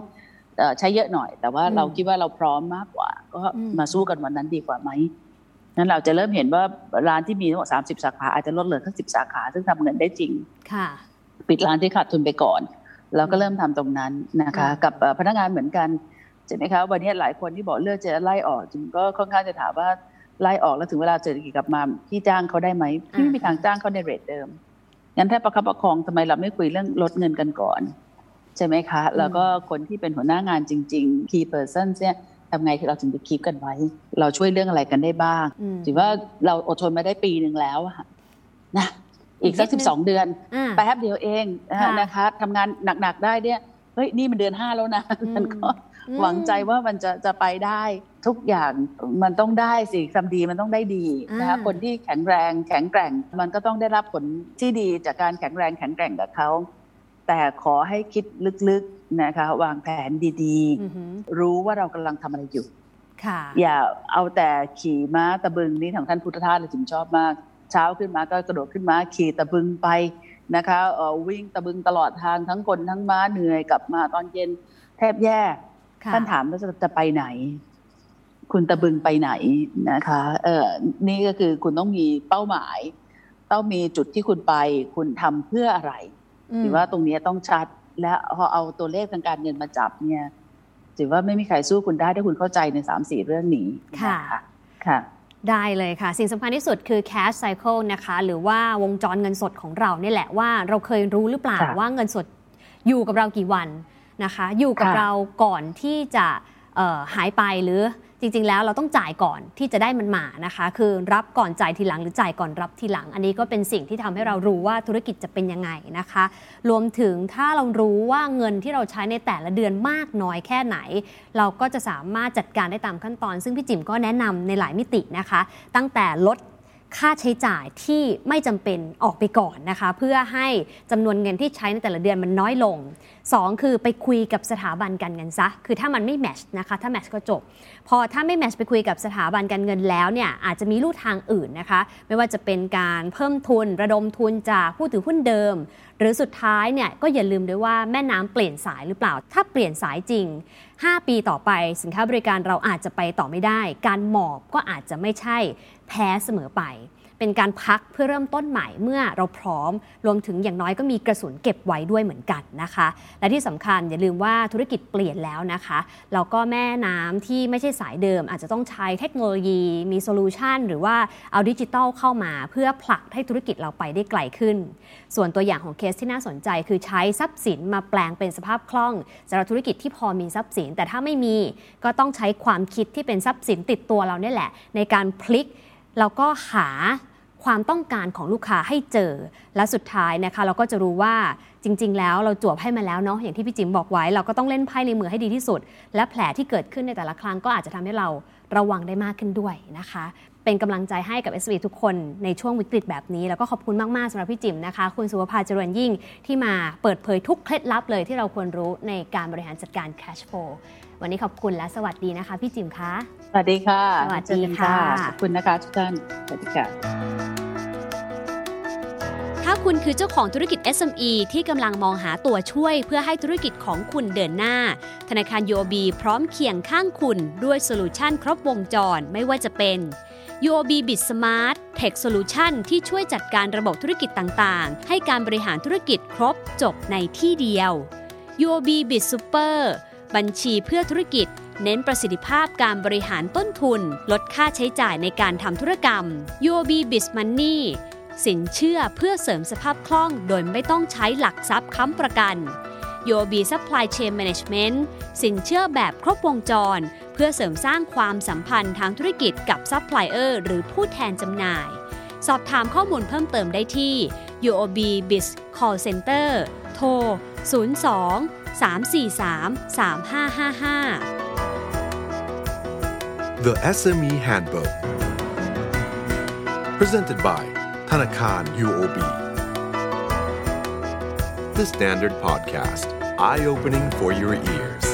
เอ่อใช้เยอะหน่อย แต่ว่าเราคิดว่าเราพร้อมมากกว่า ก็มาสู้กันวันนั้นดีกว่าไหม นั้นเราจะเริ่มเห็นว่าร้านที่มีทั้งหมดสามสิบสาขาอาจจะลดเหลือแค่สิบสาขา ซึ่งทำเงินได้จริงค่ะ ปิดร้านที่ขาดทุนไปก่อนแล้วก็เริ่มทำตรงนั้นนะคะอืมกับเอ่อพนักงานเหมือนกันใช่ไหมคะวันนี้หลายคนที่บอกเลือกจะไล่ออกจึงก็ค่อนข้างจะถามว่าไล่ออกแล้วถึงเวลาเศรษฐกิจกลับมาพี่จ้างเขาได้ไหมพี่ไม่มีทางจ้างเขาในเรทเดิมงั้นถ้าประคับประคองทำไมเราไม่คุยเรื่องลดเงินกันก่อน ใช่ไหมคะ แล้วก็คนที่เป็นหัวหน้างานจริง ๆ key person เนี่ย ทำไงที่เราถึงจะคีบกันไว้ เราช่วยเรื่องอะไรกันได้บ้างอืมถือว่าเราอดทนมาได้ปีหนึ่งแล้วอะนะอีกสักอีกนิสิดนึบงสองเดือนอ่าแป๊บเดียวเองนะค่ะนะคะทำงานหนักๆได้เนี่ยฮ้ยนี่มันเดือนห้าแล้วนะอืมมันก็อืมหวังใจว่ามันจะจะไปได้ทุกอย่างมันต้องได้สิทำดีมันต้องได้ดีนะคะอ่าคนที่แข็งแรงแข็งแกร่ง มันก็ต้องได้รับผลที่ดีจากการแข็งแรงแข็งแกร่งกับเขาแต่ขอให้คิดลึกๆ นะคะ วางแผนดีอือหือๆรู้ว่าเรากำลังทำอะไรอยู่ค่ะอย่าเอาแต่ขี่ม้าตะบึงนี่ของท่านพุทธทาสเลยจิมชอบมาก เช้าขึ้นมาก็กระโดดขึ้นม้าขี่ตะบึงไปนะคะเอ่อวิ่งตะบึงตลอดทางทั้งคนทั้งม้าเหนื่อยกลับมาตอนเย็นแทบแย่ค่ะท่านถามว่าจะจะไปไหน คุณตะบึงไปไหนนะคะ เออนี่ก็คือคุณต้องมีเป้าหมาย ต้องมีจุดที่คุณไป คุณทำเพื่ออะไรมถือว่าตรงนี้ต้องชัด และพอเอาตัวเลขทางการเงินมาจับเนี่ยถือว่าไม่มีใครสู้คุณได้ถ้าคุณเข้าใจในสามสี่เรื่องนี้ค่ะนค่ะ ได้เลยค่ะ สิ่งสำคัญที่สุดคือ cash cycle นะคะ หรือว่าวงจรเงินสดของเราเนี่ยแหละว่าเราเคยรู้หรือเปล่าค่ะว่าเงินสดอยู่กับเรากี่วันนะคะ อยู่กับค่ะเราก่อนที่จะเอ่อหายไปหรือ จริงๆแล้วเราต้องจ่ายก่อนที่จะได้มันมานะคะ คือรับก่อนจ่ายทีหลังหรือจ่ายก่อนรับทีหลัง อันนี้ก็เป็นสิ่งที่ทำให้เรารู้ว่าธุรกิจจะเป็นยังไงนะคะ รวมถึงถ้าเรารู้ว่าเงินที่เราใช้ในแต่ละเดือนมากน้อยแค่ไหน เราก็จะสามารถจัดการได้ตามขั้นตอน ซึ่งพี่จิ๋มก็แนะนำในหลายมิตินะคะ ตั้งแต่ลด ค่าใช้จ่ายที่ไม่จำเป็นออกไปก่อนนะคะ เพื่อให้จำนวนเงินที่ใช้ในแต่ละเดือนมันน้อยลง 2 คือไปคุยกับสถาบันการเงินซะ คือถ้ามันไม่แมชนะคะ ถ้าแมชก็จบ พอถ้าไม่แมชไปคุยกับสถาบันการเงินแล้วเนี่ยอาจจะมีลู่ทางอื่นนะคะ ไม่ว่าจะเป็นการเพิ่มทุนระดมทุนจากผู้ถือหุ้นเดิม หรือสุดท้ายเนี่ยก็อย่าลืมด้วยว่าแม่น้ำเปลี่ยนสายหรือเปล่า ถ้าเปลี่ยนสายจริง 5 ปีต่อไปสินค้าบริการเราอาจจะไปต่อไม่ได้ การหมอบก็อาจจะไม่ใช่ แพ้เสมอไป เป็นการพักเพื่อเริ่มต้นใหม่เมื่อเราพร้อม รวมถึงอย่างน้อยก็มีกระสุนเก็บไว้ด้วยเหมือนกันนะคะ และที่สำคัญอย่าลืมว่าธุรกิจเปลี่ยนแล้วนะคะแล้วก็แม่น้ำที่ไม่ใช่สายเดิม อาจจะต้องใช้เทคโนโลยีมี solution หรือว่าเอาดิจิทัลเข้ามาเพื่อผลักให้ธุรกิจเราไปได้ไกลขึ้น ส่วนตัวอย่างของเคสที่น่าสนใจ คือใช้ทรัพย์สินมาแปลงเป็นสภาพคล่องสำหรับธุรกิจที่พอมีทรัพย์สิน แต่ถ้าไม่มีก็ต้องใช้ความคิดที่เป็นทรัพย์สินติดตัวเราเนี่ยแหละ ในการพลิก แล้วก็หาความต้องการของลูกค้าให้เจอ และสุดท้ายนะคะ เราก็จะรู้ว่าจริง ๆ แล้วเราจวบให้มาแล้วเนาะอย่างที่พี่จิมบอกไว้ เราก็ต้องเล่นไพ่ในมือให้ดีที่สุด และแผลที่เกิดขึ้นในแต่ละครั้งก็อาจจะทำให้เราระวังได้มากขึ้นด้วยนะคะ เป็นกำลังใจให้กับ s อ b ทุกคนในช่วงวิกฤตแบบนี้ แล้วก็ขอบคุณมาก ๆสำหรับพี่จิ๋มนะคะ คุณสุวภาเจริญยิ่งที่มาเปิดเผยทุกเคล็ดลับเลยที่เราควรรู้ในการบริหารจัดการ cash flow วันนี้ขอบคุณและสวัสดีนะคะ พี่จิ๋มคะสวัสดีค่ะ สวัสดีเจอกันค่ะ ขอบคุณนะคะทุกท่านสวัสดีค่ะ ถ้าคุณคือเจ้าของธุรกิจ SME ที่กำลังมองหาตัวช่วยเพื่อให้ธุรกิจของคุณเดินหน้า ธนาคาร UOB พร้อมเคียงข้างคุณด้วยโซลูชันครบวงจรไม่ว่าจะเป็น UOB Bit Smart Tech Solution ที่ช่วยจัดการระบบธุรกิจต่างๆ ให้การบริหารธุรกิจครบจบในที่เดียว UOB BizSuper บัญชีเพื่อธุรกิจ เน้นประสิทธิภาพการบริหารต้นทุน ลดค่าใช้จ่ายในการทำธุรกรรม UOB BizMoney สินเชื่อเพื่อเสริมสภาพคล่องโดยไม่ต้องใช้หลักทรัพย์ค้ำประกัน UOB Supply Chain Management สินเชื่อแบบครบวงจร เพื่อเสริมสร้างความสัมพันธ์ทางธุรกิจกับซัพพลายเออร์หรือผู้แทนจำหน่าย สอบถามข้อมูลเพิ่มเติมได้ที่ UOB Biz Call Center โทร 02 343 3555 The SME Handbook Presented by Tanakan UOB The Standard Podcast Eye Opening for Your Ears